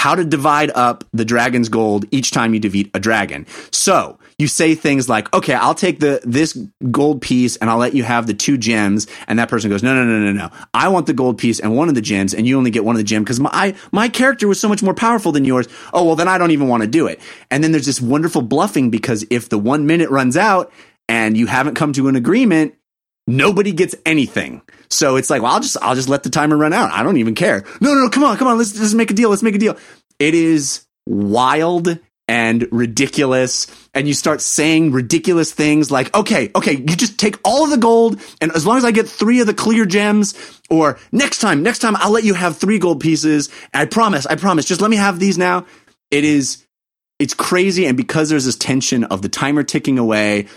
how to divide up the dragon's gold each time you defeat a dragon. So you say things like, okay, I'll take the, this gold piece and I'll let you have the two gems. And that person goes, no, no, no, no, no. I want the gold piece and one of the gems and you only get one of the gems because my, my character was so much more powerful than yours. Oh, well, then I don't even want to do it. And then there's this wonderful bluffing because if the one minute runs out and you haven't come to an agreement, nobody gets anything. So it's like, well, I'll just I'll just let the timer run out. I don't even care. No, no, no, come on, come on, let's let's make a deal. Let's make a deal. It is wild and ridiculous. And you start saying ridiculous things like, okay, okay, you just take all of the gold, and as long as I get three of the clear gems, or next time, next time I'll let you have three gold pieces. I promise, I promise, just let me have these now. It is it's crazy, and because there's this tension of the timer ticking away,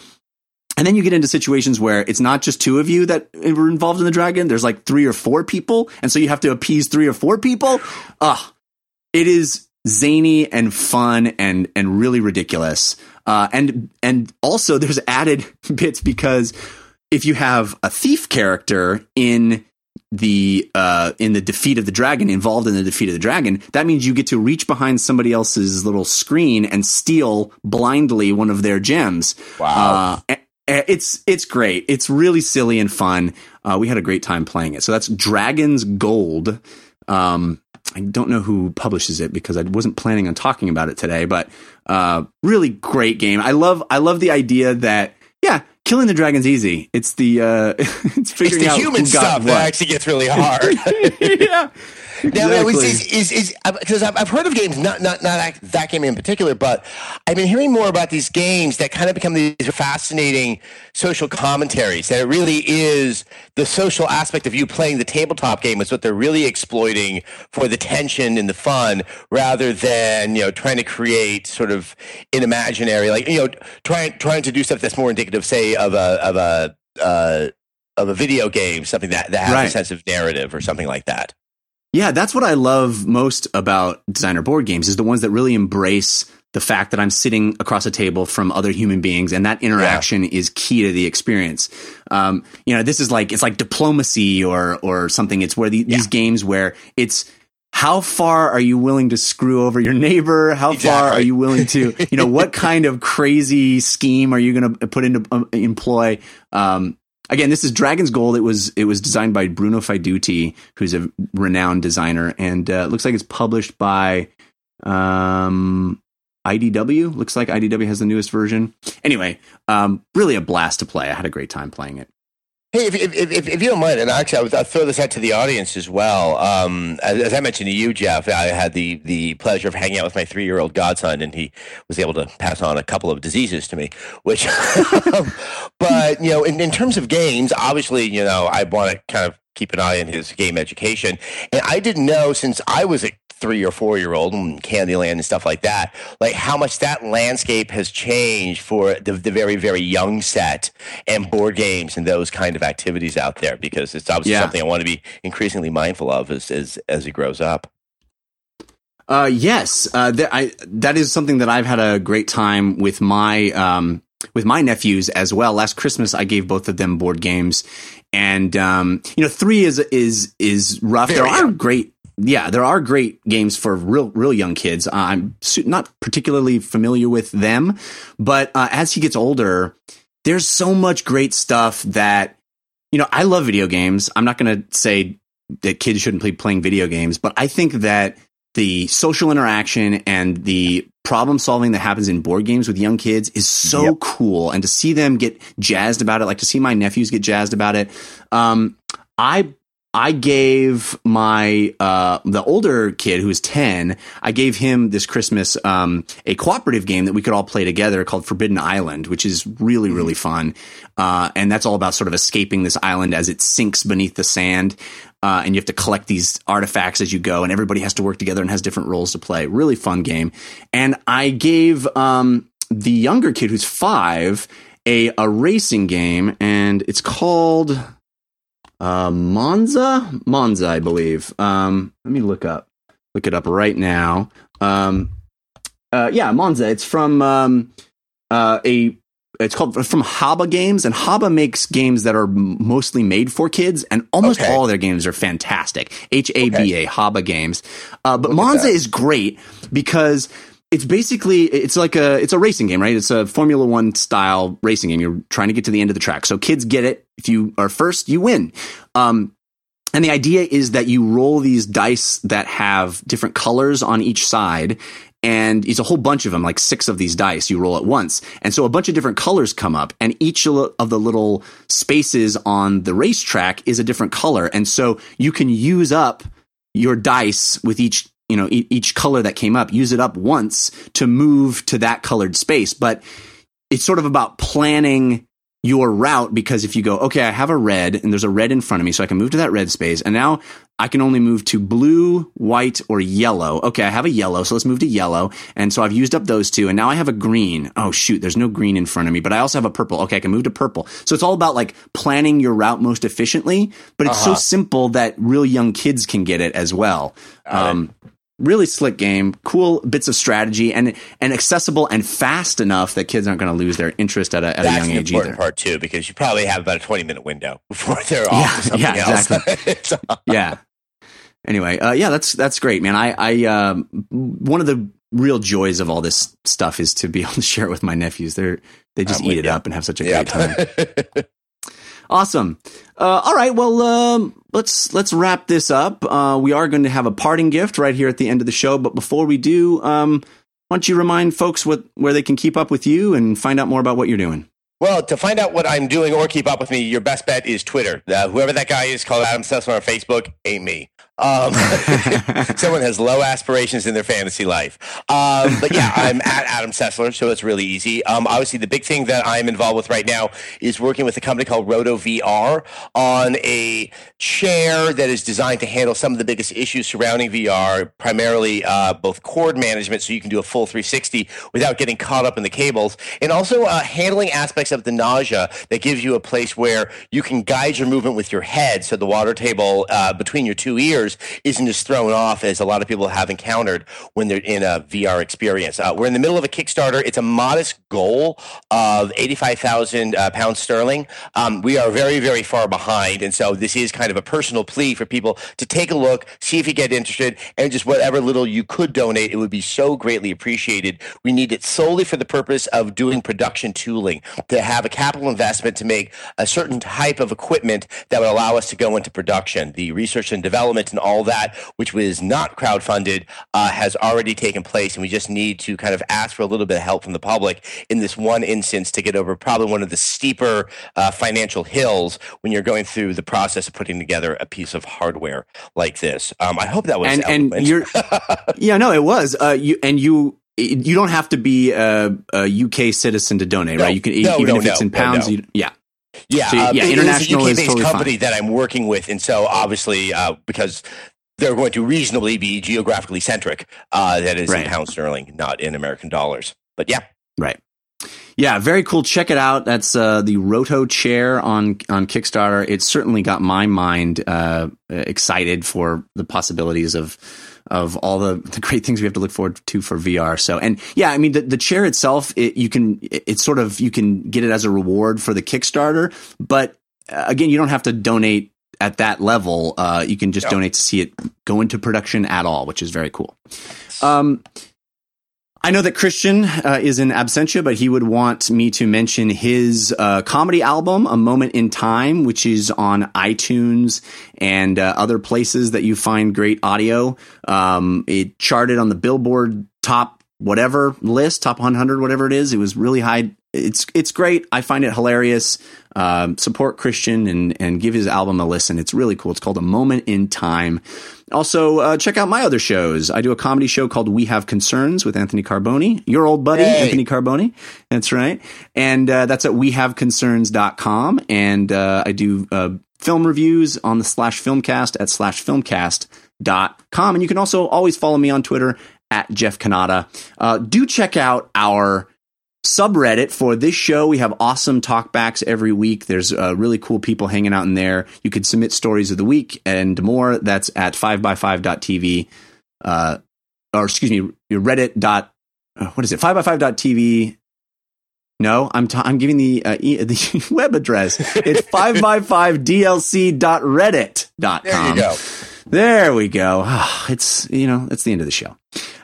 And then you get into situations where it's not just two of you that were involved in the dragon. There's like three or four people. And so you have to appease three or four people. Ah, it is zany and fun and, and really ridiculous. Uh, and, and also there's added bits because if you have a thief character in the uh, in the defeat of the dragon, involved in the defeat of the dragon, that means you get to reach behind somebody else's little screen and steal blindly one of their gems. Wow. Uh, it's it's great. It's really silly and fun. Uh, we had a great time playing it. So that's Dragon's Gold. Um, I don't know who publishes it because I wasn't planning on talking about it today, but uh, really great game. I love I love the idea that yeah, killing the dragon's easy. It's the uh, it's figuring it's the out human who got stuff what. that actually gets really hard. yeah. Now, now, Exactly. is, is, is, because I've, I've heard of games, not not not that, that game in particular, but I've been hearing more about these games that kind of become these fascinating social commentaries. That it really is the social aspect of you playing the tabletop game is what they're really exploiting for the tension and the fun, rather than you know trying to create sort of an imaginary, like you know trying trying to do stuff that's more indicative, say, of a of a uh, of a video game, something that that has Right. a sense of narrative or something like that. Yeah, that's what I love most about designer board games is the ones that really embrace the fact that I'm sitting across a table from other human beings and that interaction is key to the experience. Um, you know, this is like, it's like diplomacy or, or something. It's where the, these games where it's, how far are you willing to screw over your neighbor? How far are you willing to, you know, what kind of crazy scheme are you going to put into um, employ? Um, again, this is Dragon's Gold. It was it was designed by Bruno Faidutti, who's a renowned designer, and uh, looks like it's published by um, IDW. Looks like IDW has the newest version. Anyway, um, really a blast to play. I had a great time playing it. Hey, if, if, if, if you don't mind, and actually, I would, I'll throw this out to the audience as well. Um, as, as I mentioned to you, Jeff, I had the, the pleasure of hanging out with my three year old godson, and he was able to pass on a couple of diseases to me. Which, but you know, in, in terms of games, obviously, you know, I want to kind of keep an eye on his game education, and I didn't know since I was a three or four year old and Candyland and stuff like that, like how much that landscape has changed for the, the very, very young set and board games and those kind of activities out there because it's obviously Yeah. something I want to be increasingly mindful of as, as, as he grows up. Uh, yes, uh, th- I, that is something that I've had a great time with my um, with my nephews as well. Last Christmas, I gave both of them board games, and um, you know, three is is is rough. Very there are great. Yeah, there are great games for real, real young kids. Uh, I'm not particularly familiar with them, but uh, as he gets older, there's so much great stuff that you know. I love video games. I'm not going to say that kids shouldn't be playing video games, but I think that the social interaction and the problem solving that happens in board games with young kids is so Yep. cool. And to see them get jazzed about it, like to see my nephews get jazzed about it. Um, I, I gave my, uh, the older kid who's 10, I gave him this Christmas, um, a cooperative game that we could all play together called Forbidden Island, which is really, really fun. Uh, and that's all about sort of escaping this island as it sinks beneath the sand uh, and you have to collect these artifacts as you go, and everybody has to work together and has different roles to play. Really fun game. And I gave um, the younger kid who's five a a racing game, and it's called uh, Monza. Monza, I believe. Um, let me look up look it up right now. Um, uh, yeah, Monza. It's from um, uh, a it's called from Haba Games, and Haba makes games that are mostly made for kids, and almost Okay. all their games are fantastic. H A B A Haba Games, uh, but Look Monza is great because it's basically it's like a it's a racing game, right? It's a Formula One style racing game. You're trying to get to the end of the track, so kids get it. If you are first, you win. Um, and the idea is that you roll these dice that have different colors on each side. And it's a whole bunch of them, like six of these dice you roll at once. And so a bunch of different colors come up, and each of the little spaces on the racetrack is a different color. And so you can use up your dice with each, you know, e- each color that came up, use it up once to move to that colored space. But it's sort of about planning your route because if you go, okay, I have a red and there's a red in front of me, so I can move to that red space. And now I can only move to blue, white, or yellow. Okay, I have a yellow, so let's move to yellow. And so I've used up those two, and now I have a green. Oh shoot, there's no green in front of me, but I also have a purple. Okay, I can move to purple. So it's all about like planning your route most efficiently, but it's so Uh-huh. simple that real young kids can get it as well. Um, really slick game, cool bits of strategy, and and accessible and fast enough that kids aren't going to lose their interest at a, at a young age either. part too, because you probably have about a twenty minute window before they're Yeah, off something yeah, else. Yeah. Anyway, uh, yeah, that's that's great, man. I, I um, one of the real joys of all this stuff is to be able to share it with my nephews. They're they just I'm eat it you. up and have such a yeah. great time. Awesome. Uh, all right. Well, um, let's let's wrap this up. Uh, we are going to have a parting gift right here at the end of the show. But before we do, um, why don't you remind folks what where they can keep up with you and find out more about what you're doing? Well, to find out what I'm doing or keep up with me, your best bet is Twitter. Uh, whoever that guy is called Adam Sessler on Facebook ain't me. Um, someone has low aspirations in their fantasy life. Um, but yeah, I'm at Adam Sessler, so it's really easy. Um, obviously, the big thing that I'm involved with right now is working with a company called Roto VR on a chair that is designed to handle some of the biggest issues surrounding VR, primarily uh, both cord management, so you can do a full 360 without getting caught up in the cables, and also uh, handling aspects of the nausea that gives you a place where you can guide your movement with your head, so the water table uh, between your two ears isn't as thrown off as a lot of people have encountered when they're in a VR experience. Uh, we're in the middle of a Kickstarter. It's a modest goal of 85,000 uh, pounds sterling. Um, we are very, very far behind. And so this is kind of a personal plea for people to take a look, see if you get interested, and just whatever little you could donate, it would be so greatly appreciated. We need it solely for the purpose of doing production tooling, to have a capital investment to make a certain type of equipment that would allow us to go into production. The research and development and all that, which was not crowdfunded, uh, has already taken place, and we just need to kind of ask for a little bit of help from the public in this one instance to get over probably one of the steeper uh, financial hills when you're going through the process of putting together a piece of hardware like this. Um, I hope that was and and you're yeah no it was. Uh you and you you don't have to be a, a UK citizen to donate No. right? You can No, even no, if it's in pounds you, yeah Yeah, So, uh, yeah, international it's a UK-based totally company that I'm working with, and so obviously uh, because they're going to reasonably be geographically centric, uh, that is Right. in pound sterling, not in American dollars. But yeah, right. Yeah very cool. Check it out. That's uh the roto chair on on kickstarter. It certainly got my mind uh excited for the possibilities of of all the, the great things we have to look forward to for VR. So, and yeah, I mean, the, the chair itself, it, you can, it, it's sort of, you can get it as a reward for the Kickstarter, but uh, again, you don't have to donate at that level. Uh, you can just No. donate to see it go into production at all, which is very cool. Um, I know that Christian uh, is in absentia, but he would want me to mention his uh, comedy album, A Moment in Time, which is on iTunes and uh, other places that you find great audio. Um, it charted on the Billboard top whatever list, top 100, whatever it is. It was really high. It's it's great. I find it hilarious. Um, support Christian and and give his album a listen. It's really cool. It's called A Moment in Time. Also, uh, check out my other shows. I do a comedy show called We Have Concerns with Anthony Carboni, your old buddy, Hey. Anthony Carboni. That's right. And uh, that's at wehaveconcerns.com. And uh, I do uh, film reviews on the slash filmcast at slash filmcast.com. And you can also always follow me on Twitter at Jeff Cannata. Uh, do check out our subreddit for this show. We have awesome talkbacks every week. There's uh, really cool people hanging out in there. You could submit stories of the week and more. That's at 5by5.tv. Uh, or excuse me, Reddit dot, uh, what is it? 5by5.tv. No, I'm t- I'm giving the uh, e- the web address. It's 5by5dlc.reddit.com. there you go. There we go. Ah, It's you know it's the end of the show.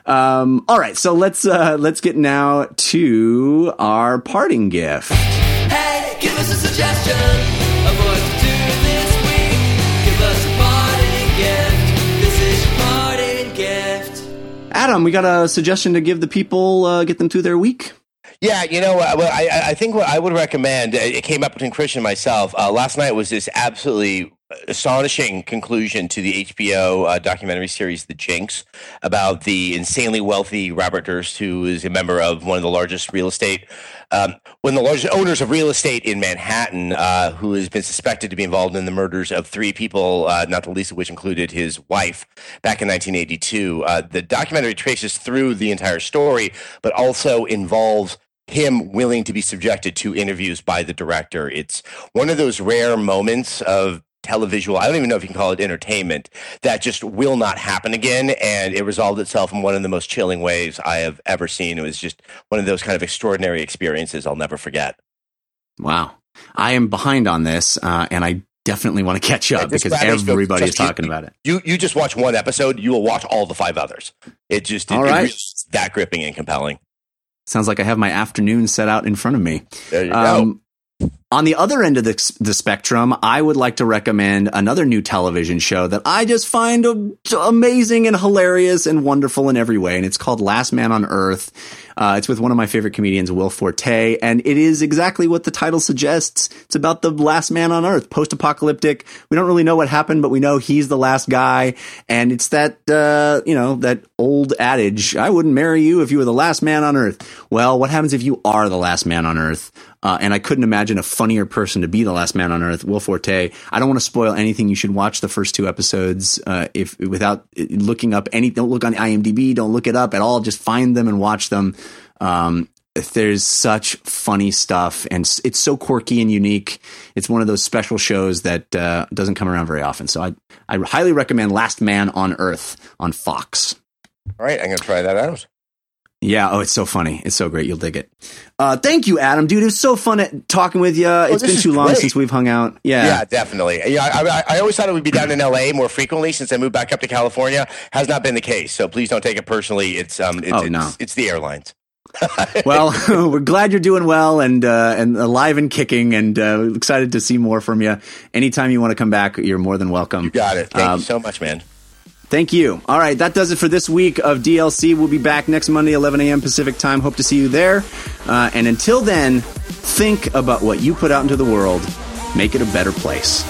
Um, all right, so let's uh, let's get now to our parting gift. Hey, give us a suggestion of what to do this week. Give us a parting gift. This is your parting gift. Adam, we got a suggestion to give the people, uh, get them through their week. Yeah, you know, uh, well, I, I- I think what I would recommend, uh, it came up between Christian and myself. Uh, last night was just absolutely astonishing conclusion to the HBO uh, documentary series The Jinx about the insanely wealthy Robert Durst, who is a member of one of the largest real estate, um, one of the largest owners of real estate in Manhattan, uh, who has been suspected to be involved in the murders of three people, uh, not the least of which included his wife back in 1982. Uh, the documentary traces through the entire story, but also involves him willing to be subjected to interviews by the director. It's one of those rare moments of televisual, I don't even know if you can call it entertainment, that just will not happen again. And it resolved itself in one of the most chilling ways I have ever seen. It was just one of those kind of extraordinary experiences I'll never forget. Wow. I am behind on this, uh, and I definitely want to catch up Yeah, because everybody is just you- talking about it. You you just watch one episode, you will watch all the five others. It just it, All it really is that gripping and compelling. Sounds like I have my afternoon set out in front of me. There you go. On the other end of the, the spectrum, I would like to recommend another new television show that I just find amazing and hilarious and wonderful in every way. And it's called Last Man on Earth. Uh, it's with one of my favorite comedians, Will Forte. And it is exactly what the title suggests. It's about the last man on Earth, post apocalyptic. We don't really know what happened, but we know he's the last guy. And it's that, uh, you know, that old adage I wouldn't marry you if you were the last man on Earth. Well, what happens if you are the last man on Earth? Uh, and I couldn't imagine a funnier person to be the last man on earth, Will Forte. I don't want to spoil anything. You should watch the first two episodes uh, if without looking up any. Don't look on IMDb. Don't look it up at all. Just find them and watch them. Um, there's such funny stuff, and it's so quirky and unique. It's one of those special shows that uh, doesn't come around very often. So I I highly recommend Last Man on Earth on Fox. all right, I'm gonna try that out. Yeah, oh, it's so funny. It's so great. You'll dig it. Uh, thank you, Adam, dude. It was so fun at talking with you. it's Oh, this been too long great. since we've hung out. Yeah. Yeah, definitely. Yeah, I, I, I always thought it would be down in LA more frequently since I moved back up to California. Has not been the case, so please don't take it personally. It's um, it's, Oh, it's, no. it's the airlines. Well, we're glad you're doing well and uh, and alive and kicking, and uh, excited to see more from you. Anytime you want to come back, you're more than welcome. Got it. Thank Um, you so much, man. Thank you. All right, that does it for this week of DLC. We'll be back next Monday, 11 a.m. Pacific time. Hope to see you there. Uh, and until then, think about what you put out into the world. Make it a better place.